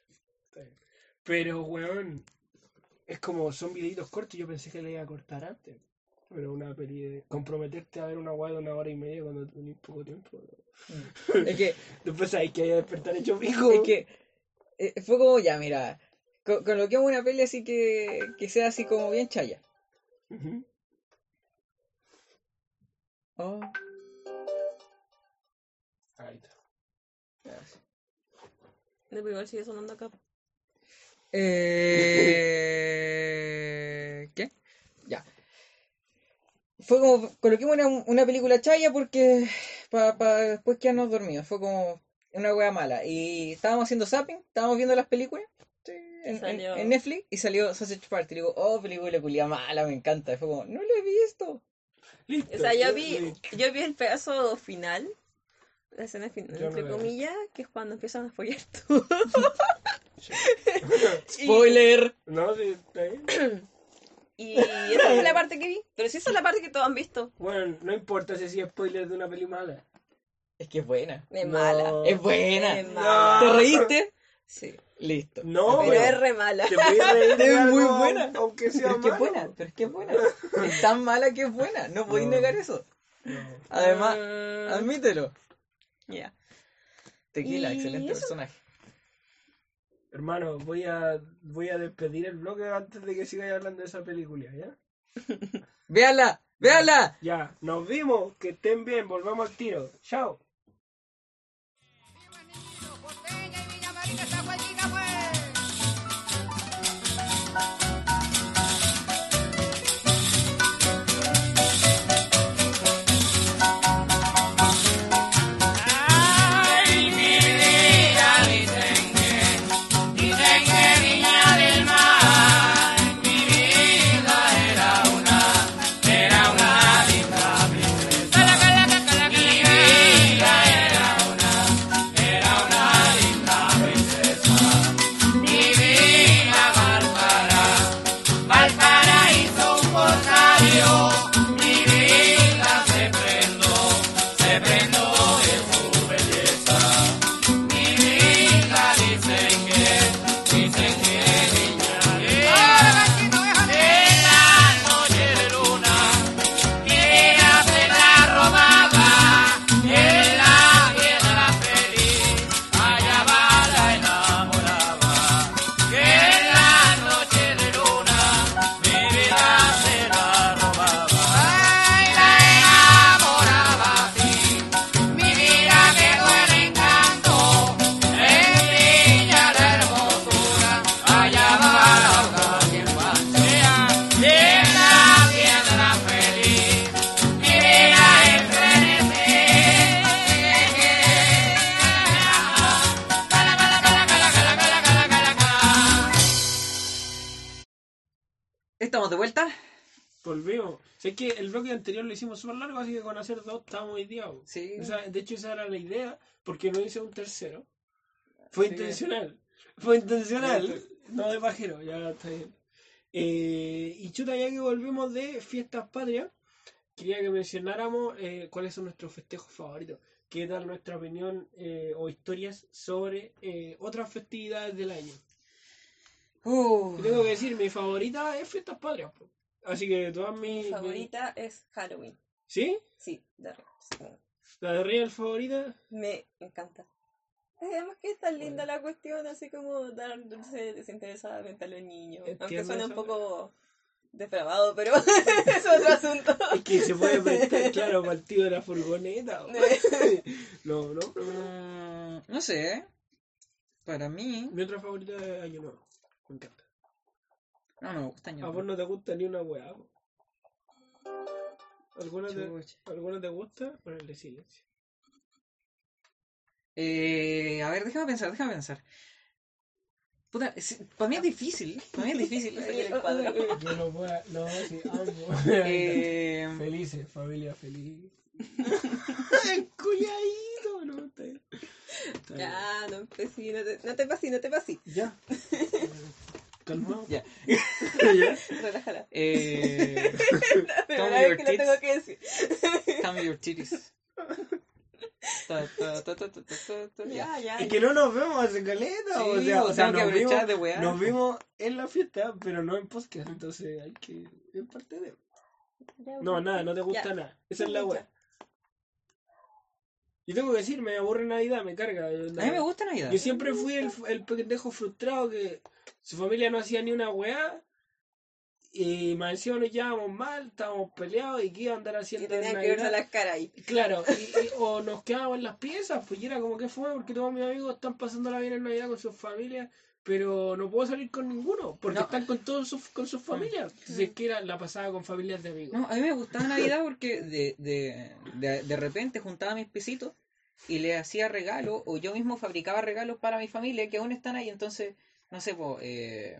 Pero, weón, es como, son videitos cortos, yo pensé que le iba a cortar antes. Pero una peli de comprometerte a ver una guay de una hora y media cuando tenés poco tiempo. ¿no? Es que, Después hay que despertar hecho pico. es que eh, fue como, ya, mira, co- coloquemos una peli así que, que sea así como bien chaya. Ujú. Oh, Ahí está. gracias. Pero igual sigue sonando acá. Eh... ¿Qué? Ya. Fue como, coloquemos una, una película chaya porque para después quedarnos dormidos. Fue como una wea mala. Y estábamos haciendo zapping, estábamos viendo las películas sí, en, en- Salió. en Netflix y salió Sausage Party. Y digo, oh, película culia mala, me encanta. Y fue como, no lo he visto. Listo. O sea, yo ya- vi, yo vi el pedazo final, la escena final, Yo entre comillas, que es cuando empiezan a follar todo. Y- Spoiler. no, sí, está bien. Y esa fue la parte que vi. Pero sí esa es la parte que todos han visto. Bueno, no importa si es spoiler de una peli mala. Es que es buena. Es No. mala. Es buena. Es mala. ¿Te reíste? Sí. Listo. No, Pero pero- es re mala. Te Es algo, muy buena. Aunque sea Pero es que es buena, pero es que es buena. Es tan mala que es buena. No podéis No. negar eso. No. Además, Mm, admítelo. ya. Tequila, Y excelente eso. personaje. Hermano, voy a, voy a despedir el bloque antes de que sigáis hablando de esa película, ¿ya? ¡Véala! ¡Véala! Ya, nos vimos, que estén bien, volvamos al tiro. Chao. Sé que el bloque anterior lo hicimos súper largo, así que con hacer dos estábamos ideados. Sí. O sea, de hecho, esa era la idea, porque no hice un tercero. Fue que- intencional. Fue intencional. No de pajero, ya está bien. Eh, y chuta, ya que volvimos de fiestas patrias, quería que mencionáramos eh, cuáles son nuestros festejos favoritos. Qué tal nuestra opinión eh, o historias sobre otras festividades del año. Uh, tengo que decir, mi favorita es fiestas patrias. po. Así que todas mis. Mi favorita es Halloween. ¿Sí? Sí, de. La de Real favorita. Me encanta. Además que es tan linda la cuestión, así como darse desinteresadamente a los niños. Aunque Entiendo suena un poco depravado, pero es otro asunto. Es que se puede prestar, claro, partido de la furgoneta. No, no, pero mm, no sé. Para mí. Mi otra favorita es Año Nuevo. Me encanta. No, no me gusta Año A vos no te gusta ni una weá. ¿Alguna te. ¿Alguna te gusta? Ponerle silencio. Eh, a ver, déjame pensar, déjame pensar. Puta, para mí es difícil. Para mí es difícil. Sacar el cuadro. Yo no puedo, no, sí, amo. Eh, Felices, familia feliz. Cuidadito, no, bien. Ya, no empecé, no te, no te pasí, no te pasí. Ya. Calmado. Ya. Ya. Relájala. eh, Pero Come una your vez que lo tengo que decir. Cambio your titties. Ta, ta, ta, ta, ta, ta, ta, ta, ya. Ya, ya. Es que no nos vemos hace caleta, o Sí, sea, o o sea tengo que nos, vimos, de weá. nos vimos en la fiesta, pero no en podcast, entonces hay que es parte de. Ya, No, nada, no te gusta Ya. nada. Esa es la Ya. weá. Yo tengo que decir, me aburre Navidad, me carga. A mí me gusta Navidad. Yo siempre fui el, el pendejo frustrado que su familia no hacía ni una weá. Y más encima nos llevábamos mal, estábamos peleados y qué iba a andar Y haciendo en tenían que verse las caras ahí. Claro, y- y- o nos quedábamos en las piezas, pues y era como que fue, porque todos mis amigos están pasándola bien en Navidad con sus familias, pero no puedo salir con ninguno, porque No. están con todos sus, con sus familias. Entonces, que era la pasada con familias de amigos. No, a mí me gustaba Navidad porque de, de, de, de repente juntaba mis pesitos y le hacía regalos o yo mismo fabricaba regalos para mi familia que aún están ahí. Entonces, no sé, eh,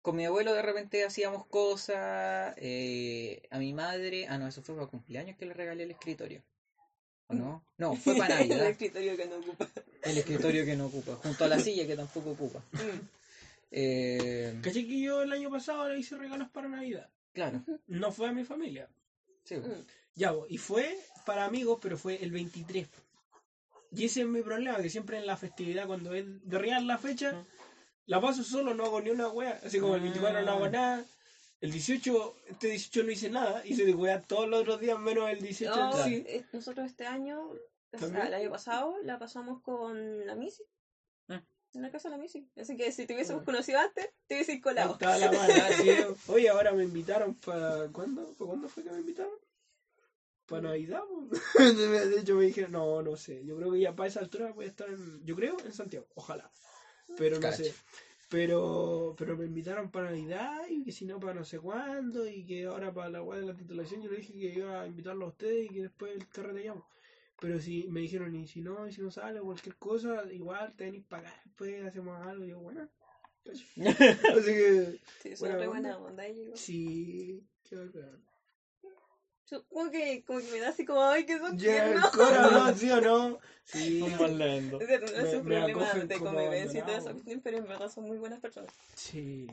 con mi abuelo de repente hacíamos cosas, eh, a mi madre, ah no, eso fue para cumpleaños que le regalé el escritorio. ¿O no? No, fue para el Navidad, escritorio que no ocupa. el escritorio que no ocupa, junto a la silla que tampoco ocupa. Mm. Eh, ¿Caché que yo el año pasado le hice regalos para Navidad? claro, No fue a mi familia. sí. Mm. Ya, y fue para amigos, pero fue el 23. Y ese es mi problema, que siempre en la festividad, cuando es de real la fecha, la paso solo, no hago ni una wea. Así como el 24 no hago Ah. nada. El 18, este 18 no hice nada, hice de wea todos los otros días menos el 18. No, sí. eh, nosotros este año o sea, ¿También? el año pasado la pasamos con la Missy. Ah. En la casa de la Missy. Así que si te hubiésemos Ah. conocido antes, te hubiese colado. estaba la mala, sí. Oye, ahora me invitaron para. ¿Cuándo? ¿Para cuándo fue que me invitaron? Para Navidad. po. De hecho, me dijeron, no, no sé. Yo creo que ya para esa altura voy a estar en. Yo creo en Santiago, ojalá. Pero no sé. Pero, pero me invitaron para Navidad y que si no para no sé cuándo y que ahora para la weá de la titulación yo le dije que iba a invitarlo a ustedes y que después el carreteamos. Pero si me dijeron, y si no, y si no sale o cualquier cosa, igual te venís para acá, después hacemos algo. Y yo, bueno. Así que, Sí, onda. buena onda. Y yo, sí, qué bacán. Como, que, como que me da así como, ay, que son Ya, el tiernos. ¿no? ¿Sí o no? Sí. O sea, no es Me- un problema de convivencia y abandonado. cuestión, pero en verdad son muy buenas personas. Sí.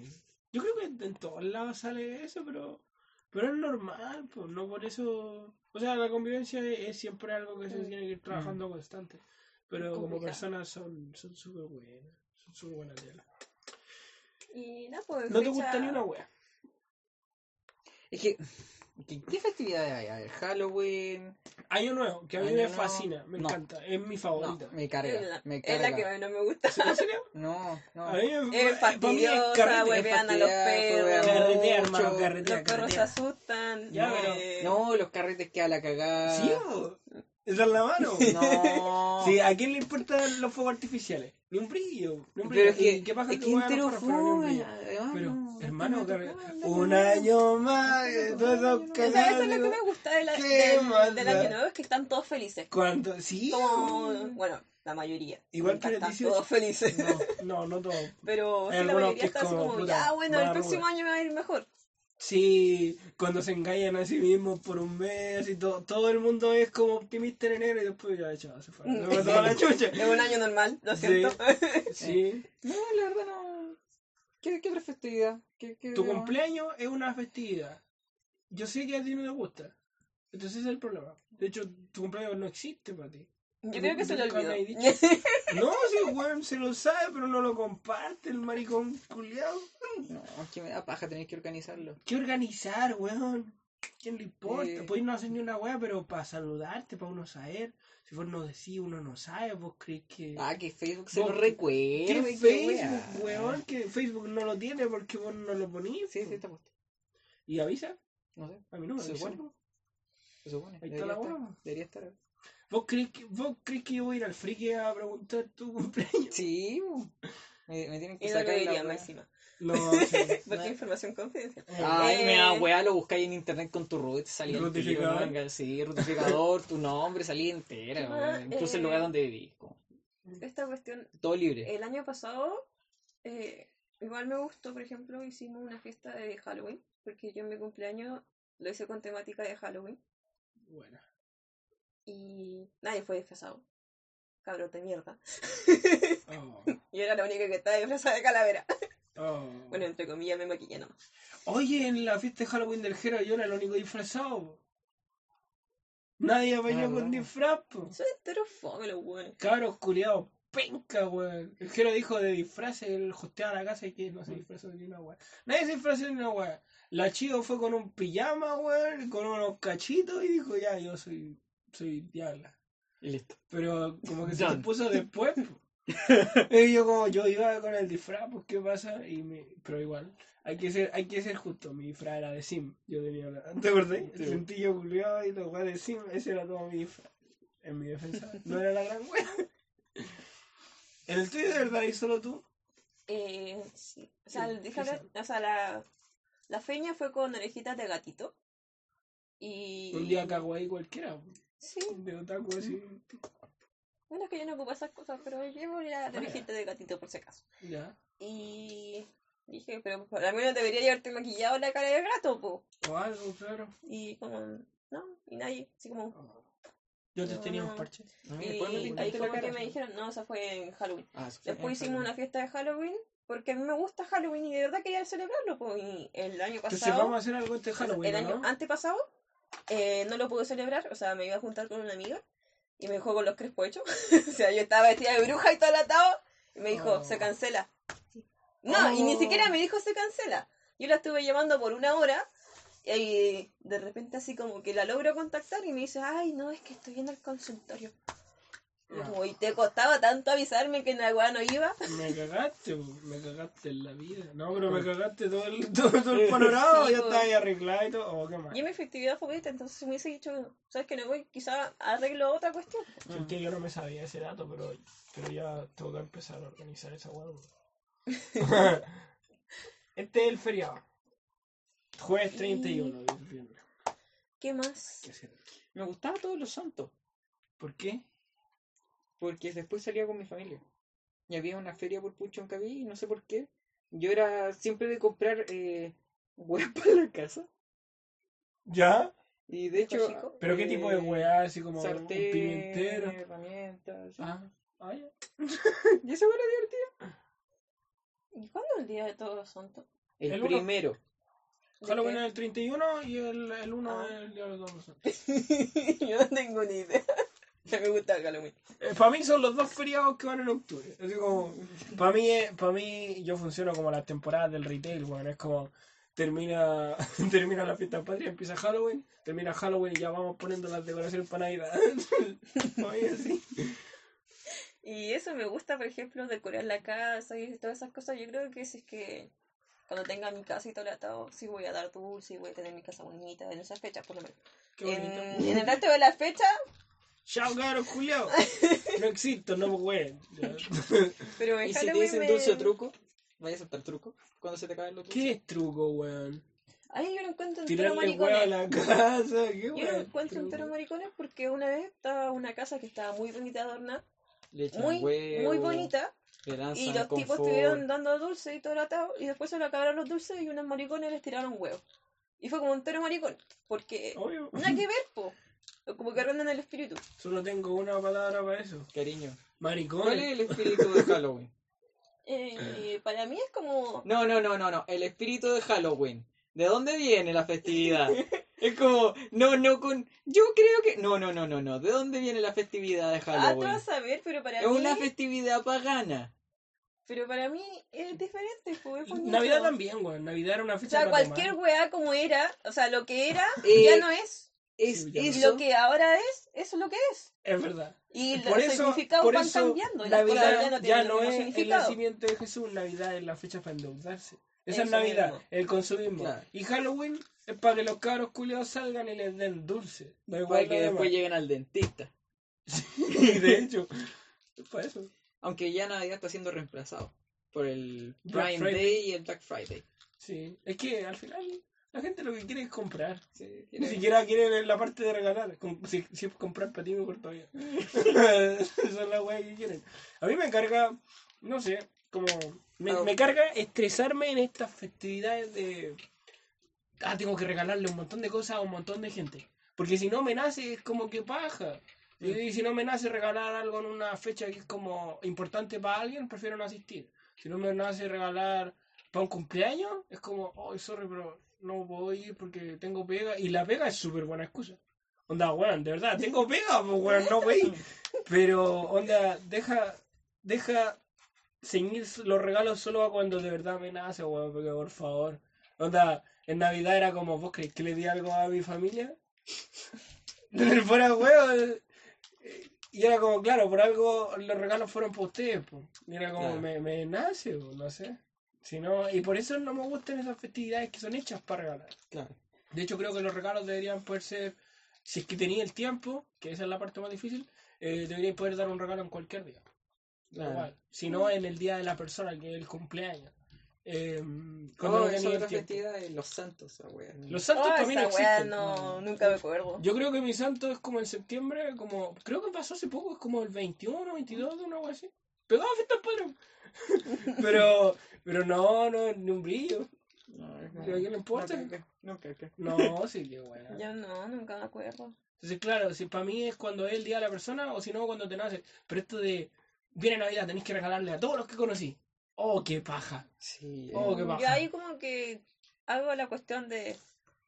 Yo creo que en todos lados sale eso, pero pero es normal, pues no por eso. O sea, la convivencia es, siempre algo que se Mm. tiene que ir trabajando constante. Pero como personas son son súper buenas. Son súper buenas. tela. Y nada, pues. No te fecha- gusta ni una wea. Es que, ¿qué, qué festividades hay? A ver, Halloween. Año nuevo, que a mí Año me nuevo, fascina, me no. encanta, es mi No, favorita. me Es carga. la, Me es la que no me gusta. ¿En serio? No, no. A mí me Es para mí es fastidiosa, carrete. huevean a los fastidiar, huevean perros. Carretea, hermano, mucho. carretea, Los perros se carretea. asustan. Ya, eh, pero- No, los carretes que a la cagada. Sí, po. Esa es la mano. No. Sí, ¿a quién le importan los fuegos artificiales? Ni un brillo. Ni un brillo. Pero es que, ¿Y ¿Qué pasa es que que entero pero no, hermano, no, no, no, un no, año más. Todos Esa, eso es lo que me gusta de la, ¿Qué del, más del da? año nuevo, es que están todos felices. ¿Cuánto? Sí. Bueno, la mayoría. Igual que están 18. todos felices. No, no, no todo. Pero la mayoría que está es así como, ya, bueno, el próximo año me va a ir mejor. Sí, cuando se engañan a sí mismos por un mes y todo, todo el mundo es como optimista en enero y después ya, chao, se fue. Se fue toda la chucha. Es un año normal, lo Sí. siento. Sí. No, la verdad no. ¿Qué, qué otra festividad? ¿Qué, qué Tu cumpleaños es una festividad. Yo sé que a ti no te gusta. Entonces ese es el problema. De hecho, tu cumpleaños no existe para ti. Yo creo que se lo olvidó. No, sí, weón, se lo sabe, pero no lo comparte el maricón culiado. No, es que me da paja tener que organizarlo. ¿Qué organizar, weón? ¿Quién le importa? Eh. Podéis no hacer ni una weá, pero para saludarte, para uno saber. Si vos no decís, uno no sabe, vos crees que... Ah, que Facebook se lo recuerde. ¿Qué Facebook, wea. weón? Que Facebook no lo tiene porque vos no lo ponís. Sí, sí, está puesto. ¿Y avisa? No sé. A mí no me Se supone. Se supone. Ahí está Debería la estar. wea. Debería estar. ¿Vos crees, que, ¿Vos crees que yo voy a ir al friki a preguntar tu cumpleaños? Sí, me, me tienen que Y no sacar la más encima. No, sí. Porque No. información confidencial. Ay, Eh. me da wea, lo buscáis en internet con tu root, salí el ¿Rutificador? tiro, ¿no? Sí, rutificador, tu nombre, salí entera, ¿Qué weón. más? incluso el Eh. lugar donde viví, como, Esta cuestión, todo libre. el año pasado, eh, igual me gustó, por ejemplo, hicimos una fiesta de Halloween, porque yo en mi cumpleaños lo hice con temática de Halloween Bueno. Y nadie fue disfrazado. Cabros de mierda. Oh, Yo era la única que estaba disfrazada de calavera. oh. Bueno, entre comillas me maquillé nomás. Oye, en la fiesta de Halloween del Jero yo era el único disfrazado. Nadie apañó Ah, con disfraz, po. Soy entero fome los buenos. Cabros culiados, penca, weón. El Jero dijo de disfraces, él hosteaba la casa y que no se disfrazó ni una weá. Nadie se disfrazó ni una weá. La chica fue con un pijama, weón, con unos cachitos y dijo, ya, yo soy, soy diabla. Y listo. Pero como que se Done. lo puso después. y yo como yo iba con el disfraz, pues qué pasa, y me... pero igual, hay que ser, hay que ser justo, mi disfraz era de Sim, yo tenía la... ¿te acordás? El cintillo culiado y weá de Sim, ese era todo mi disfraz. En mi defensa, no era la gran. ¿En el tuyo de verdad y solo tú? Eh, sí. O sea, Sí, esa. o sea la, la feña fue con orejitas de gatito. Y. Un día cago ahí cualquiera. Sí, de otaku así, bueno, es que yo no ocupo esas cosas, pero llevo la ya. orejita de gatito por si acaso. ya. Y dije, pero mí no debería llevarte maquillado la cara de gato, po. O algo, claro. Y como, no, y nadie, así como. Yo te No, tenía un no. parche. A mí Y ahí la como que me dijeron, no, esa fue en Halloween. Ah, fue Después en hicimos una Halloween. fiesta de Halloween, porque a mí me gusta Halloween y de verdad quería celebrarlo, pues. Y el año Entonces pasado. vamos a hacer algo este Halloween, el año ¿no? antepasado eh, no lo pude celebrar, o sea, me iba a juntar con una amiga y me dejó con los crespos hechos. o sea, yo estaba vestida de bruja y todo atado y me dijo, Oh. se cancela. No, y ni Oh. siquiera me dijo se cancela. Yo la estuve llamando por una hora y de repente así como que la logro contactar y me dice, ay, no, es que estoy en el consultorio. Y te costaba tanto avisarme que en la weá no iba. Me cagaste, me cagaste en la vida. No, pero me cagaste todo el, todo, todo el panorama, Sí, ya estaba ahí arreglado y todo. Oh, qué mal. Y es mi efectividad favorita, entonces si me hubiese dicho, ¿sabes que no voy? Quizá arreglo otra cuestión. Porque yo no me sabía ese dato, pero, pero ya tengo que empezar a organizar esa hueá. este es el feriado. Jueves 31 de septiembre. ¿Qué más? Me gustaba todos los santos. ¿Por qué? Porque después salía con mi familia. Y había una feria por Puchoncaví y no sé por qué. Yo era siempre de comprar eh, huevas para la casa. ¿Ya? Y de ¿Hijo hecho. chico? ¿Pero qué tipo de eh, hueá? Así como un Sartén, pimentero. herramientas. Ah, ah, ya. Y eso era divertido. ¿Y cuándo es el día de todos los santos? El, El uno. primero. ¿De Halloween es el 31 y el, el 1 Ah. es el día de los Santos. Yo no tengo ni idea. Me gusta el Halloween. para mí son los dos feriados que van en octubre. Así como, para mí, para mí yo funciono como las temporadas del retail, weón. Es como, termina, termina la fiesta patria, empieza Halloween, termina Halloween y ya vamos poniendo las decoraciones para Navidad. Mí así. Y eso me gusta, por ejemplo, decorar la casa y todas esas cosas. Yo creo que si es que cuando tenga mi casa y todo el atado, sí voy a dar dulce y voy a tener mi casa bonita en esas fechas, por lo menos. Qué En, en el resto de las fechas, Chao, cabros, Julio. No existo, no weón. Ya. pero Y si te dicen me- dulce o truco, ¿vayas a aceptar truco? Cuando se te acaben los dulces. ¿Qué es truco, weón? Ay, yo lo encuentro entero huevo a maricones. la casa, ¿qué Yo lo weón? encuentro entero maricones porque una vez estaba una casa que estaba muy bonita adornada, Le muy, huevo, muy bonita, lanzan y los tipos estuvieron dando dulce y todo el atado, y después se le acabaron los dulces y unos maricones les tiraron huevos. Y fue como entero maricón, porque Obvio. nada que ver, po. Como que rondan el espíritu. Solo tengo una palabra para eso. Cariño. Maricón. ¿Cuál es el espíritu de Halloween? Eh, para mí es como... No, no, no, no, no. El espíritu de Halloween. ¿De dónde viene la festividad? Es como, no, no, con. Yo creo que. No, no, no, no, no. ¿De dónde viene la festividad de Ah, Halloween? vas a ver, pero para Es mí... una festividad pagana. Pero para mí es diferente, es. Navidad también, weón. Navidad era una O fecha sea, para cualquier tomar. weá como era, o sea, lo que era, Eh, ya no es. Es Sí, lo que ahora es, eso es lo que es. Es verdad. Y Por los eso, significados por van eso cambiando. Y Navidad ya no ya no es el nacimiento de Jesús, Navidad es la fecha para endeudarse. Esa es Navidad, mismo. el consumismo. Claro. Y Halloween es para que los cabros culiados salgan y les den dulce. Igual Para que demás. después lleguen al dentista. Y de hecho, es para eso. Aunque ya Navidad está siendo reemplazado por el Black Prime Friday. Day y el Black Friday. Sí, es que al final la gente lo que quiere es comprar. Sí, Ni quiere- siquiera quiere la parte de regalar. Si, si es comprar para ti, mejor todavía. Esa es la weá que quieren. A mí me carga, no sé, como. Me, Ah. me carga estresarme en estas festividades de. Ah, tengo que regalarle un montón de cosas a un montón de gente. Porque si no me nace, es como que paja. Y, y si no me nace regalar algo en una fecha que es como importante para alguien, prefiero no asistir. Si no me nace regalar para un cumpleaños, es como, oh, sorry, pero no ir porque tengo pega. Y la pega es súper buena excusa. Onda, weón, de verdad, tengo pega, pues weón, no voy. Pero, onda, deja, deja ceñir los regalos solo a cuando de verdad me nace, weón, porque por favor. Onda, en Navidad era como, ¿vos crees que le di algo a mi familia? Fuera weón. Y era como, claro, por algo los regalos fueron para ustedes, pues. Y era como, Claro. me, me nace, pues, no sé. Si no, y por eso no me gustan esas festividades que son hechas para regalar. Claro. De hecho, creo que los regalos deberían poder ser, si es que tenía el tiempo, que esa es la parte más difícil, eh, deberían poder dar un regalo en cualquier día. Claro. igual. Si no, en el día de la persona, que es el cumpleaños. Eh, Oh, cuando no esa tenía el otra tiempo. festividad de los santos, wea. Los santos Oh, existen. no, nunca me acuerdo. Yo creo que mi santo es como en septiembre, como creo que pasó hace poco, es como el 21, 22, una algo así. Pegado a fiesta padre. pero, pero no, no, ni un brillo. No, ¿A quién le importa? No, no, caca. No, sí que bueno. Yo no, nunca me acuerdo. Entonces, claro, si para mí es cuando es el día de la persona o si no, cuando te nace. Pero esto de, viene Navidad, tenés que regalarle a todos los que conocí. Oh, qué paja. Sí. Oh, qué Yo baja. ahí como que hago la cuestión de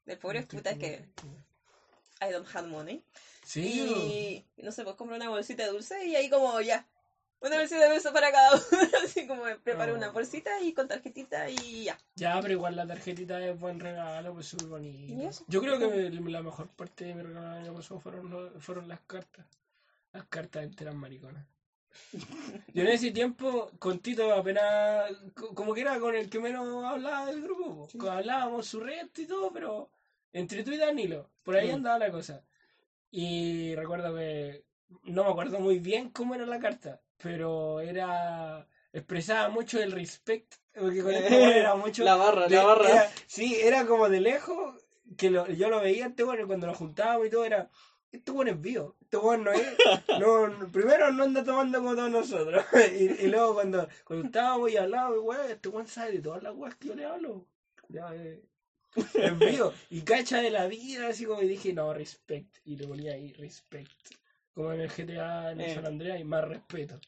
del pobre puta es que I don't have money. Sí. Y no sé, pues compro una bolsita de dulce y ahí como ya. Una bolsita de dulce para cada uno. Así como preparo Oh. una bolsita y con tarjetita y ya. Ya, pero igual la tarjetita es buen regalo, pues súper bonito. Yo creo que la mejor parte de mi regalo del año pasado fueron, fueron las cartas. Las cartas enteras mariconas. Yo en ese tiempo, con Tito apenas, co- como que era con el que menos hablaba del grupo. po. Hablábamos su resto y todo, pero entre tú y Danilo, por ahí Mm. andaba la cosa. Y recuerdo que no me acuerdo muy bien cómo era la carta, pero era expresaba mucho el respect, porque con este weón era mucho La barra, de- la barra. era- sí, era como de lejos que lo- yo lo veía este bueno cuando lo juntábamos y todo era este bueno es vivo, este bueno no es, no, primero no anda tomando como todos nosotros y, y luego cuando, cuando estábamos y hablábamos, weón, este weón sabe de todas las weas que yo le hablo, Ya, eh, es vivo y cacha de la vida así como y dije no, respect y le ponía ahí respect, como en el GTA en el Eh. San Andreas y más respeto.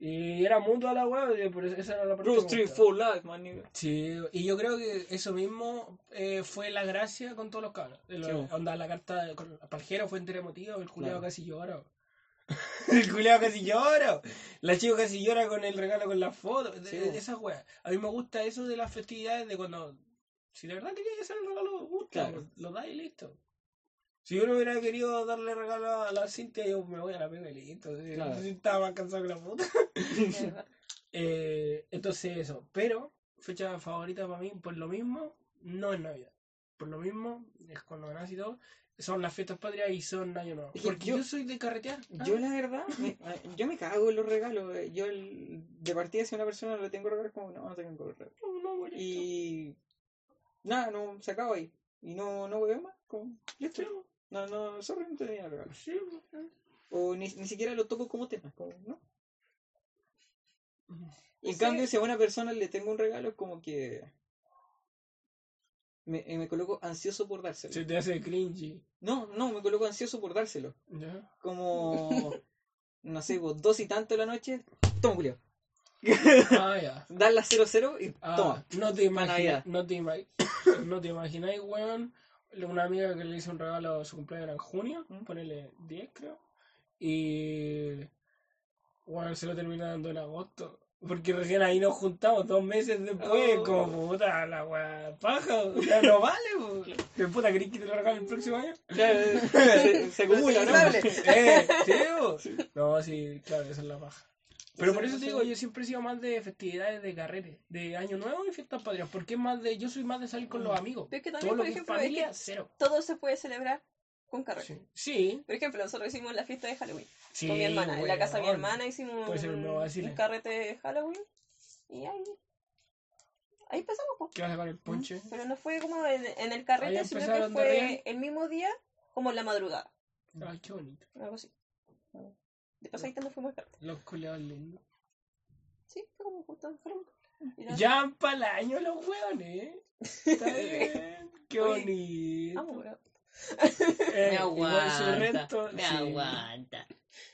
Y era mutua la wea, y por eso esa era la me Street for life, man. Sí, y yo creo que eso mismo eh, fue la gracia con todos los cabros. Lo- Sí. onda, la carta con Paljero fue entera emotiva, el culiado Claro. casi llora. el culiado casi llora. La chica casi llora con el regalo con la foto. De, Sí, de- esas weas. A mí me gusta eso de las festividades de cuando. Si de verdad quería hacer el regalo, gusta, Claro. pues, lo da y listo. Si yo no hubiera querido darle regalo a la Cintia, yo me voy a la pega y listo. Si- Claro. si estaba más cansado que la puta. Eh, entonces eso, pero fecha favorita para mí, por lo mismo, no es Navidad. Por lo mismo, es cuando nací y todo, son las fiestas patrias y son Año Nuevo. Porque yo- yo, soy de carretear. Ah, Yo la verdad, me- yo me cago en los regalos. eh. Yo el- de partida si a una persona le tengo regalos como no, no tengo regalos. no, no, bonito. Y nada, no se acaba ahí. Y no, no ver más. Como, listo. No, no, sorry, no tenía regalos. sí, O ni, ni siquiera lo toco como tema. Como, ¿no? Y en Sí. cambio, si a una persona le tengo un regalo, es como que me, eh, me coloco ansioso por dárselo. se te hace cringy. No, no, me coloco ansioso por dárselo. ¿ya? Como, no sé, vos, dos y tanto de la noche, toma, Julio. Ah, ya. Dan las 00 y Ah, toma. no te imaginas, no te, ima- no te imagináis, weón, una amiga que le hizo un regalo a su cumpleaños era en junio, ¿Mm? ponele 10 creo, y weón se lo termina dando en agosto, porque recién ahí nos juntamos dos meses después, Oh. como puta la weá paja, ya no vale. ¿Qué puta querés que te lo el próximo año? Claro, se, se acumula, ¿no? eh, ¿sí, po? No, sí, claro, esa es la paja. Pero por eso te digo, yo siempre he sido más de festividades de carrete, de Año Nuevo y fiestas patrias, porque es más de, yo soy más de salir con los amigos. Pero es que también, Todo por ejemplo, es que cero. todo se puede celebrar con carrete. Sí. Sí, Por ejemplo, nosotros hicimos la fiesta de Halloween sí, con mi hermana. En la casa de mi hermana hicimos un un, carrete de Halloween. Y ahí. Ahí empezamos, po. ¿Qué vas a sacar el ponche? Pero no fue como en, en el carrete, sino que fue el mismo día, como en la madrugada. Ay, qué bonito. Algo así. De pasadita nos fuimos carrete. Los culeados lindos. Sí, fue como justo en. Ya para el año los hueones. Está bien. Qué bonito. Vamos, bro. Eh, Me aguanta. resto, me sí. aguanta.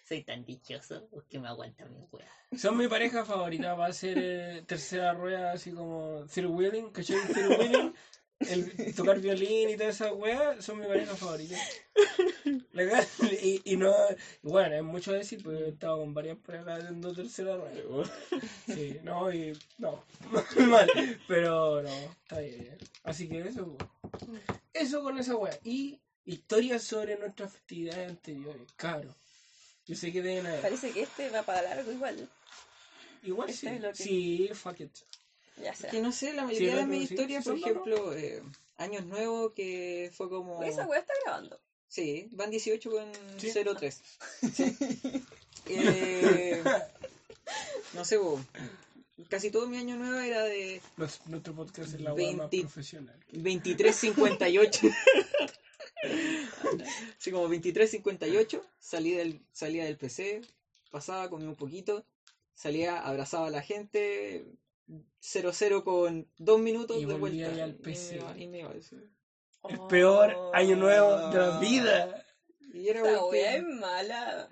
Soy tan dichoso que me aguanta mi wea. Son mi pareja favorita. Va a ser eh, tercera rueda, así como third wheeling. ¿Cachai? Third wheeling. El tocar violín y toda esa wea son mi pareja favorita. Y, y no. y bueno, es mucho decir, porque he estado con varias parejas haciendo tercera rueda. Sí, no, y. No. Mal. Pero no, está bien. Así que eso. Eso con esa wea. Y historias sobre nuestras festividades anteriores. Claro. Yo sé que deben haber. Parece que este va para largo igual. Igual Este sí. es lo que- Sí, fuck it. Ya será. Que no sé, la mayoría Sí, de no, mis sí, historias, sí, por ejemplo, eh, Años Nuevos, que fue como... Esa weá está grabando. Sí, van 18 con Sí. 03. Eh, no sé, vos. Casi todo mi año nuevo era de Nos- nuestro podcast es la wea más 20. profesional. 23.58. Así como 23.58, salí del, salía del PC, pasaba, comía un poquito, salía, abrazaba a la gente, 00 con dos minutos Y de vuelta. al y me PC. iba- y me iba, sí. El peor año nuevo de la Ah. vida. Y era Esta weá es mala.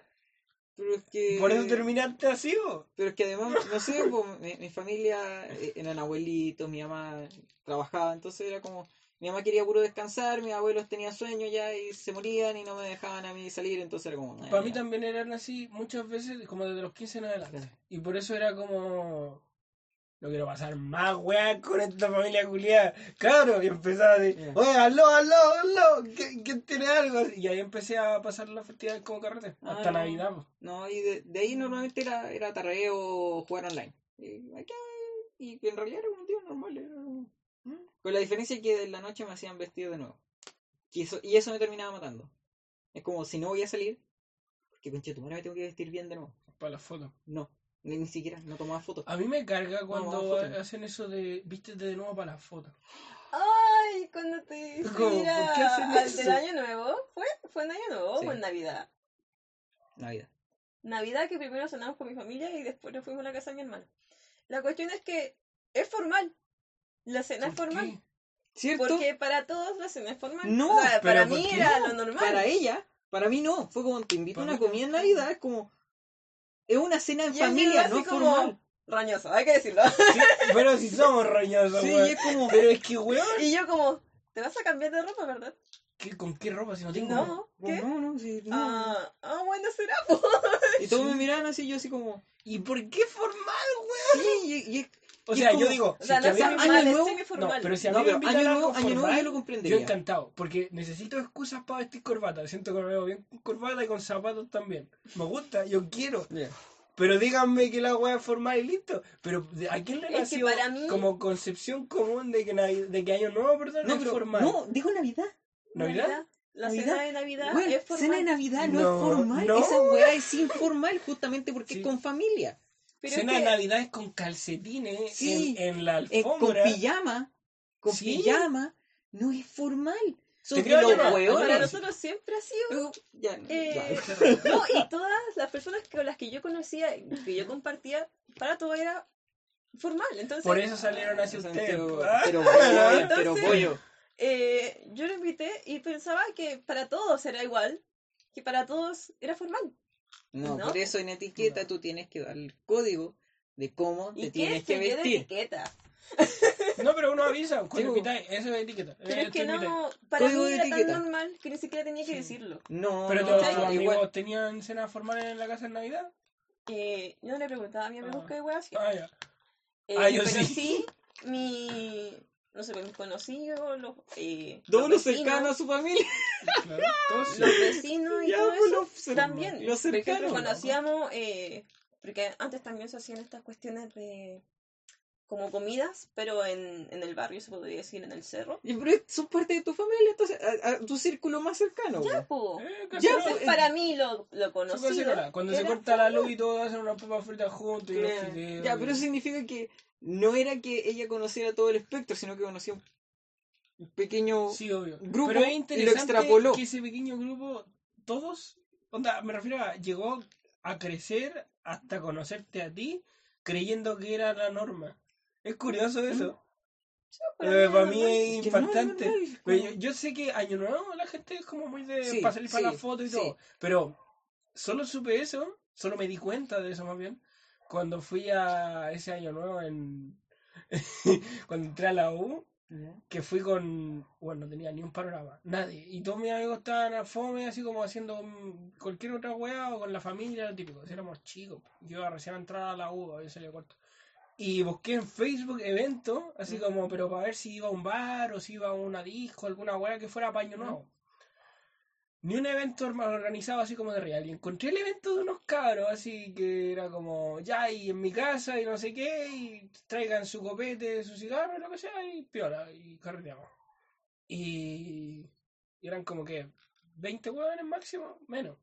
pero es que Por eso terminaste así, ¿o? Pero es que además, no sé, po, mi, mi familia eh, eran abuelitos, mi mamá trabajaba, entonces era como, mi mamá quería puro descansar, mis abuelos tenían sueño ya y se morían y no me dejaban a mí salir, entonces era como... Para "Ah, mí ya". también eran así muchas veces, como desde los 15 en adelante. Claro. Y por eso era como. No quiero pasar más weas con esta familia culiada. Claro, y empezaba así, Ya. oye, aló, aló, aló, ¿quién, tiene algo? Y ahí empecé a pasar las festividades como carrete, Ah, hasta no. Navidad. No, y de, de ahí normalmente era, era tarreo o jugar online. Y, acá, y en realidad era un día normal. era- ¿Mm? Con la diferencia que en la noche me hacían vestir de nuevo. Y eso, y eso me terminaba matando. Es como si no voy a salir, porque concha tu madre me tengo que vestir bien de nuevo. Para las fotos. No, ni, ni siquiera, no tomaba fotos. A mí me carga cuando foto. hacen eso de vístete de nuevo para las fotos. Ay, cuando te ¿Cómo? ¿Por mira qué hacen al del año nuevo, ¿fue? ¿Fue en año nuevo Sí. o en Navidad? Navidad. Navidad que primero cenamos con mi familia y después nos fuimos a la casa de mi hermano. La cuestión es que es formal. La cena es ¿Por formal. qué? ¿Cierto? Porque para todos la cena es formal. No, O sea, pero para ¿por mí era No, lo normal. Para ella, para mí no. Fue como te invito a una comida en. Navidad, es como. Es una cena en Y familia, no así es como formal. Roñoso, hay que decirlo. Sí, pero si somos roñosos, Sí, weón. y es como. Pero es que, weón, y yo como, ¿te vas a cambiar de ropa, verdad? ¿qué- ¿con qué ropa si no tengo? No, ¿qué? No, no, sí, no. Ah, ah, bueno, será. po. Y todos me miraban así, yo así como. ¿Y por qué formal, weón? Sí, y, y- O sea, como- yo digo, O si sea, no a Año Nuevo-. No, pero si a mí No, me invitan año a nuevo, año nuevo yo lo comprendería. Yo encantado, porque necesito excusas para vestir corbata. Siento que me veo bien con corbata y con zapatos también. Me gusta, yo quiero. Ya. Pero díganme que la weá es formal y listo. Pero ¿de- ¿a quién le Es que nació para mí- como concepción común de que, Navi- de que año nuevo, perdón, No, es pero. formal? No, dijo Navidad. ¿Navidad? La Navidad. cena de Navidad Bueno, es formal. cena de Navidad no, No, es formal. no. Esa weá es informal justamente porque Sí. es con familia. Pero Cena es de que- Navidad es con calcetines Sí. en, en la Eh, con alfombra. pijama. Con Sí. pijama. No es formal. Son Te creo los no. para hueones. nosotros siempre ha sido Pero, ya, Eh, ya. No, y todas las personas con las que yo conocía, que yo compartía, para todo era formal. Entonces, Por eso salieron hacia O sea, ustedes. Pero, po. Ah, pero pero pollo. eh, yo lo invité y pensaba que para todos era igual, que para todos era formal. No, ¿no? por eso en etiqueta No. tú tienes que dar el código de cómo ¿Y te qué tienes que vestir. etiqueta? No, pero uno avisa cuando Sí, eso es etiqueta. Pero Eh, es que no, para Código mí era tan normal que ni siquiera tenía que decirlo. No, Pero no, todos amigos tenían cenas formales en la casa en Navidad. Eh, yo no le preguntaba a mi amigo Ah. qué wea hacía. Ah, ya. Eh, Ah, yo pero sí. sí, mi, no sé, mis conocidos, los, eh, Todos los vecinos, cercanos a su familia. Claro, todos los vecinos y Ya, todo pues, eso los también. los cercanos. conocíamos, eh, porque antes también se hacían estas cuestiones de como comidas, pero en, en el barrio se podría decir en el cerro. Y, Pero son parte de tu familia, entonces, a, a tu círculo más cercano. Ya, po. po. Eh, Ya. Entonces, pues, para mí lo, lo Su conocido. Cuando se corta la luz y todos hacen una papa frita juntos y Claro. fideos. Ya, pero eso significa que no era que ella conociera todo el espectro, sino que conocía un pequeño... Sí, obvio. grupo pero es y lo interesante extrapoló. que ese pequeño grupo, todos, onda, me refiero a, llegó a crecer hasta conocerte a ti creyendo que era la norma. Es curioso eso. para Eh, mí para es no, impactante. no, no, es Pero como- yo, yo sé que Año Nuevo la gente es como muy de Sí, para salir para sí, la foto y todo. Pero solo supe eso, solo me di cuenta de eso más bien, cuando fui a ese Año Nuevo en... cuando entré a la U, que fui con... Bueno, no tenía ni un panorama, nadie. Y todos mis amigos estaban a fome, así como haciendo cualquier otra weá o con la familia, lo típico. Si éramos chicos, yo recién a entrar a la U, había salido corto. Y busqué en Facebook eventos, así como, pero para ver si iba a un bar o si iba a una disco, alguna weá que fuera paño nuevo. Ni un evento organizado así como de real. Y encontré el evento de unos cabros, así que era como, ya, y en mi casa, y no sé qué, y traigan su copete, su cigarro, lo que sea, y piola, y carreteamos. Y, y eran como que 20 hueones máximo, menos.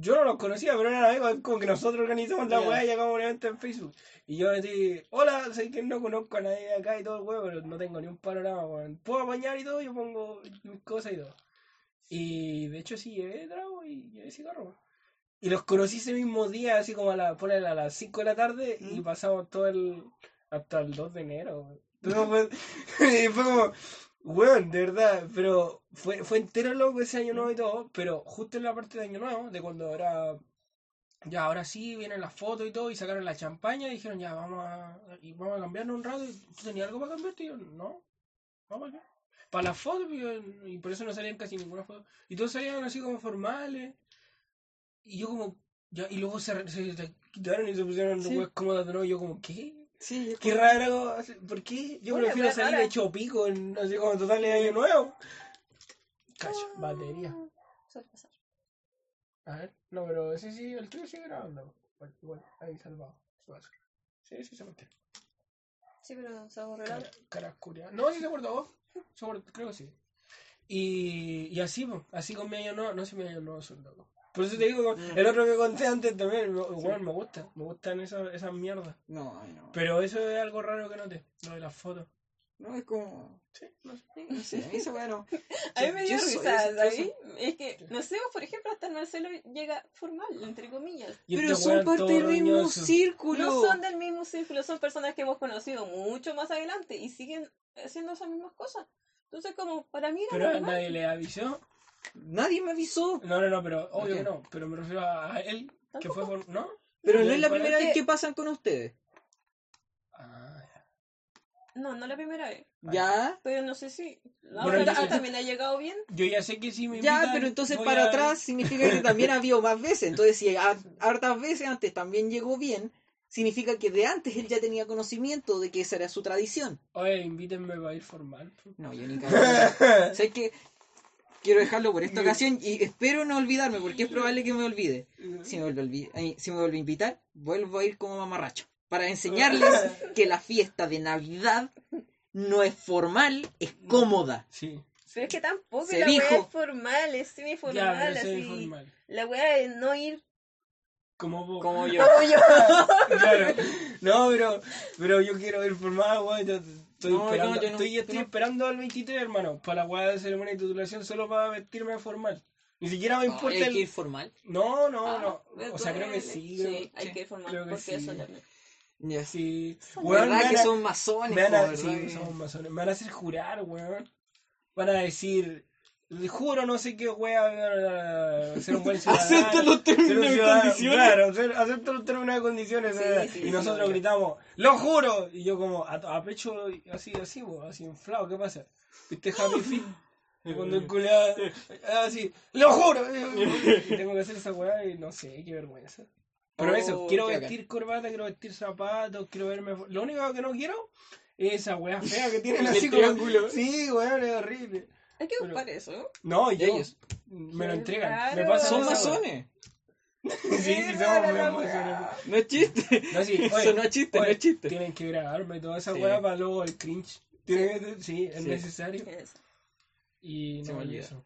Yo no los conocía, pero eran amigos, como que nosotros organizamos la weá y hagamos un evento en Facebook. Y yo metí, hola, sé que no conozco a nadie de acá y todo el huevo, pero no tengo ni un panorama, weón. Puedo apañar y todo, yo pongo mis cosas y todo. Y de hecho sí llevé trago y llevé cigarro. weón. Y los conocí ese mismo día, así como a, la, ponele a las 5 de la tarde, y Mm. pasamos todo el. hasta el 2 de enero. weón. Entonces fue, y fue como, weón, de verdad, pero fue, fue entero loco ese año nuevo y todo, pero justo en la parte de año nuevo, de cuando era. Ya, ahora sí, vienen las fotos y todo, y sacaron la champaña y dijeron, ya, vamos a, y vamos a cambiarnos un rato. ¿Tú tenías algo para cambiarte? Y yo, no, ¿para qué? Para las fotos, y, yo- y por eso no salían casi ninguna foto. Y todos salían así como formales. Y yo como, ya, y luego se, se, se quitaron y se pusieron Sí. cómodas de nuevo. Y yo como, ¿qué? Sí, Qué raro. ¿Por qué? Yo prefiero salir rara. hecho pico en, no sé, como total de año nuevo. Cacho, batería. Suele pasar. A ver, no, pero sí, sí, el tuyo sigue grabando. Igual, igual, ahí salvado. Sí, sí, se mantiene. Sí, pero se borró. Cara, cara oscura. No, sí se guardó. Creo que sí. Y, y así, así con mi año nuevo, no sé mi año nuevo son locos. Por eso te digo, el otro que conté antes también, me- igual me gusta, me gustan esas, esas mierdas. No, no. Pero eso es algo raro que noté, lo de las fotos. No, es como. Sí, no sé. No sé, a mí esa weá no. A mí me dio risa, ¿sabes? Es que, no sé, por ejemplo, hasta el Marcelo llega formal, entre comillas. Pero este son parte del mismo roñoso. círculo. No son del mismo círculo, son personas que hemos conocido mucho más adelante y siguen haciendo esas mismas cosas. Entonces, como, para mí era Pero normal. nadie le avisó. Nadie me avisó. No, no, no, pero obvio que no. Pero me refiero a él, que fue por... ¿No? Pero no ¿Y es la primera Es vez que- pasan con ustedes. Ah, ya. No, no la primera vez. Ya. Pero no sé si la Bueno, otra ya- vez también ha llegado bien. Yo ya sé que si me Ya, invitan, pero entonces voy para a- atrás significa que también ha habido más veces. Entonces, si ha- hartas veces antes también llegó bien, significa que de antes él ya tenía conocimiento de que esa era su tradición. Oye, invítenme para ir formal. No, yo ni cagando. Sé que quiero dejarlo por esta ocasión y espero no olvidarme, porque es probable que me olvide. Si me vuelve a, si me vuelve a invitar, vuelvo a ir como mamarracho. Para enseñarles que la fiesta de Navidad no es formal, es cómoda. Sí. Pero es que tampoco Se la dijo. weá es formal, es semiformal, Ya, pero así. La weá es no ir Como vos. Como yo. como yo. Claro. No, pero, pero yo quiero ir formal, weón. Yo estoy No, esperando, no, yo no, estoy, yo estoy no. esperando al 23, hermano. Para la weá de ceremonia de titulación solo para vestirme formal. Ni siquiera me importa Hay el... que ir formal. No, no, Ah, no. O sea, creo que sí. Sí, creo- hay que ir formal, creo que porque sí. eso ya... Ya. Sí. ¿Verdad me que son masones? me van a- po, sí, ¿verdad? somos masones. Me van a hacer jurar, weón. Van a decir... Juro no sé qué wea ser un buen ciudadano. Acepto los términos y condiciones. Claro, ser- acepto los términos y condiciones. Sí, eh, sí, y sí, nosotros gritamos, ¡lo juro! Y yo como, a, a pecho así, así, bo, así inflado, ¿qué pasa? ¿Viste Happy Feet? Cuando el culeado, así, ¡lo juro! Y tengo que hacer esa weá y no sé, qué vergüenza. Pero Oh, eso, quiero qué vestir corbata, quiero vestir zapatos, quiero verme... Lo único que no quiero es esa weá fea que tienen así como... Sí, weón, es horrible. Hay que Pero- buscar eso. No, yo... Ellos. Me lo entregan. raro. Me pasan Son masones. Sí, sí, somos masones. No es chiste. No, sí, Eso oye, no es chiste, no oye, es chiste. Tienen que grabarme toda esa Sí. weá para luego el cringe. Tienen que- sí, es Sí. necesario. Es- Y no, me y eso.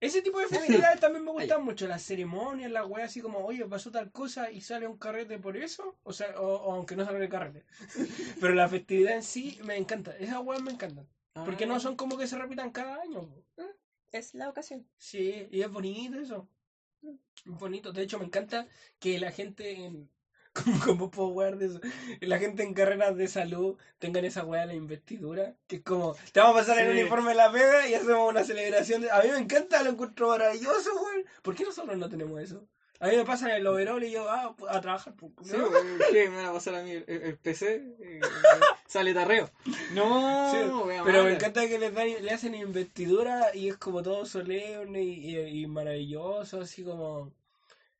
Ese tipo de festividades también me Ay. gustan mucho, las ceremonias, las weas así como, oye, pasó tal cosa y sale un carrete por eso, o sea, o, o aunque no salga el carrete. Pero la festividad en sí me encanta, esas weas me encantan, porque Ah. no son como que se repitan cada año. po. Es la ocasión. Sí, y es bonito eso. Es bonito. De hecho, me encanta que la gente en. ¿Cómo, cómo puedo de eso? La gente en carreras de salud tengan esa weá de la investidura. Que es como, te vamos a pasar el uniforme de la pega y hacemos una celebración. de- A mí me encanta, lo encuentro maravilloso, weón. ¿Por qué nosotros no tenemos eso? A mí me pasan el overall y yo, ah, a trabajar. Sí, ¿no? weón, ¿qué? me van a pasar a mí el, el PC. eh, sale tarreo. No, Sí, pero me encanta que les dan, le hacen investidura y es como todo solemne y, y- y maravilloso, así como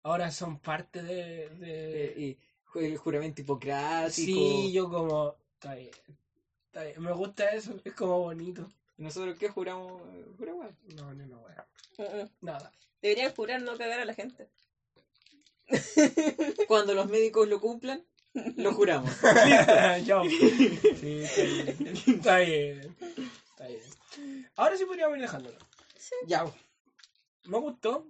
ahora son parte de... de- Eh, y el juramento hipocrático. sí, yo como... Está bien, está bien, me gusta eso, es como bonito. ¿Nosotros qué juramos? Juramos. No, no, no, mm. nada. Deberían jurar no cagar a la gente. Cuando los médicos lo cumplan, lo juramos. Chao. Sí, está bien, está bien, está bien. Ahora sí podríamos ir dejándolo. ya. Me gustó.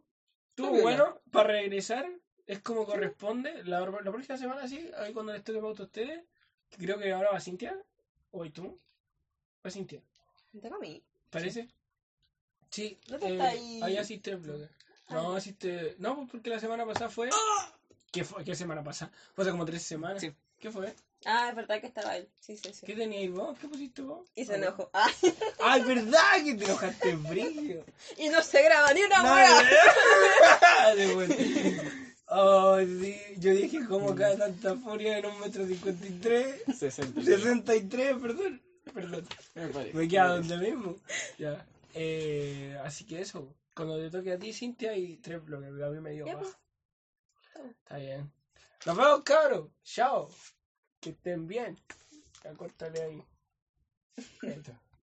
Estuvo bien, bueno para regresar. Es como corresponde. La, la próxima semana, sí, ahí cuando les toque pauta a ustedes. Creo que ahora va Cintia. ¿O y tú? Va Cintia. Tengo a mí. ¿Parece? Sí. ¿Dónde eh, está ahí? ahí asiste el blog. No, asiste. No, pues porque la semana pasada fue. ¿Qué, fue? ¿Qué semana pasada? Fue hace como tres semanas. Sí. ¿Qué fue? Ah, es verdad que estaba él. Sí, sí, sí. ¿Qué teníais vos? ¿Qué pusiste vos? Y se Ah, enojó. Ah, ¡Ay, verdad que te enojaste brillo! y no se graba ni una hueá. Oh, sí. Yo dije, ¿cómo cae tanta furia en un metro cincuenta y tres? 60. 63, perdón. Perdón. Me parece. Me queda donde mismo. Ya. Eh, así que eso. Cuando te toque a ti, Cintia, hay tres bloques. pero A mí me dio baja. pues. Está bien. Nos vemos, cabros. Chao. Que estén bien. Ya córtale ahí. Ahí está.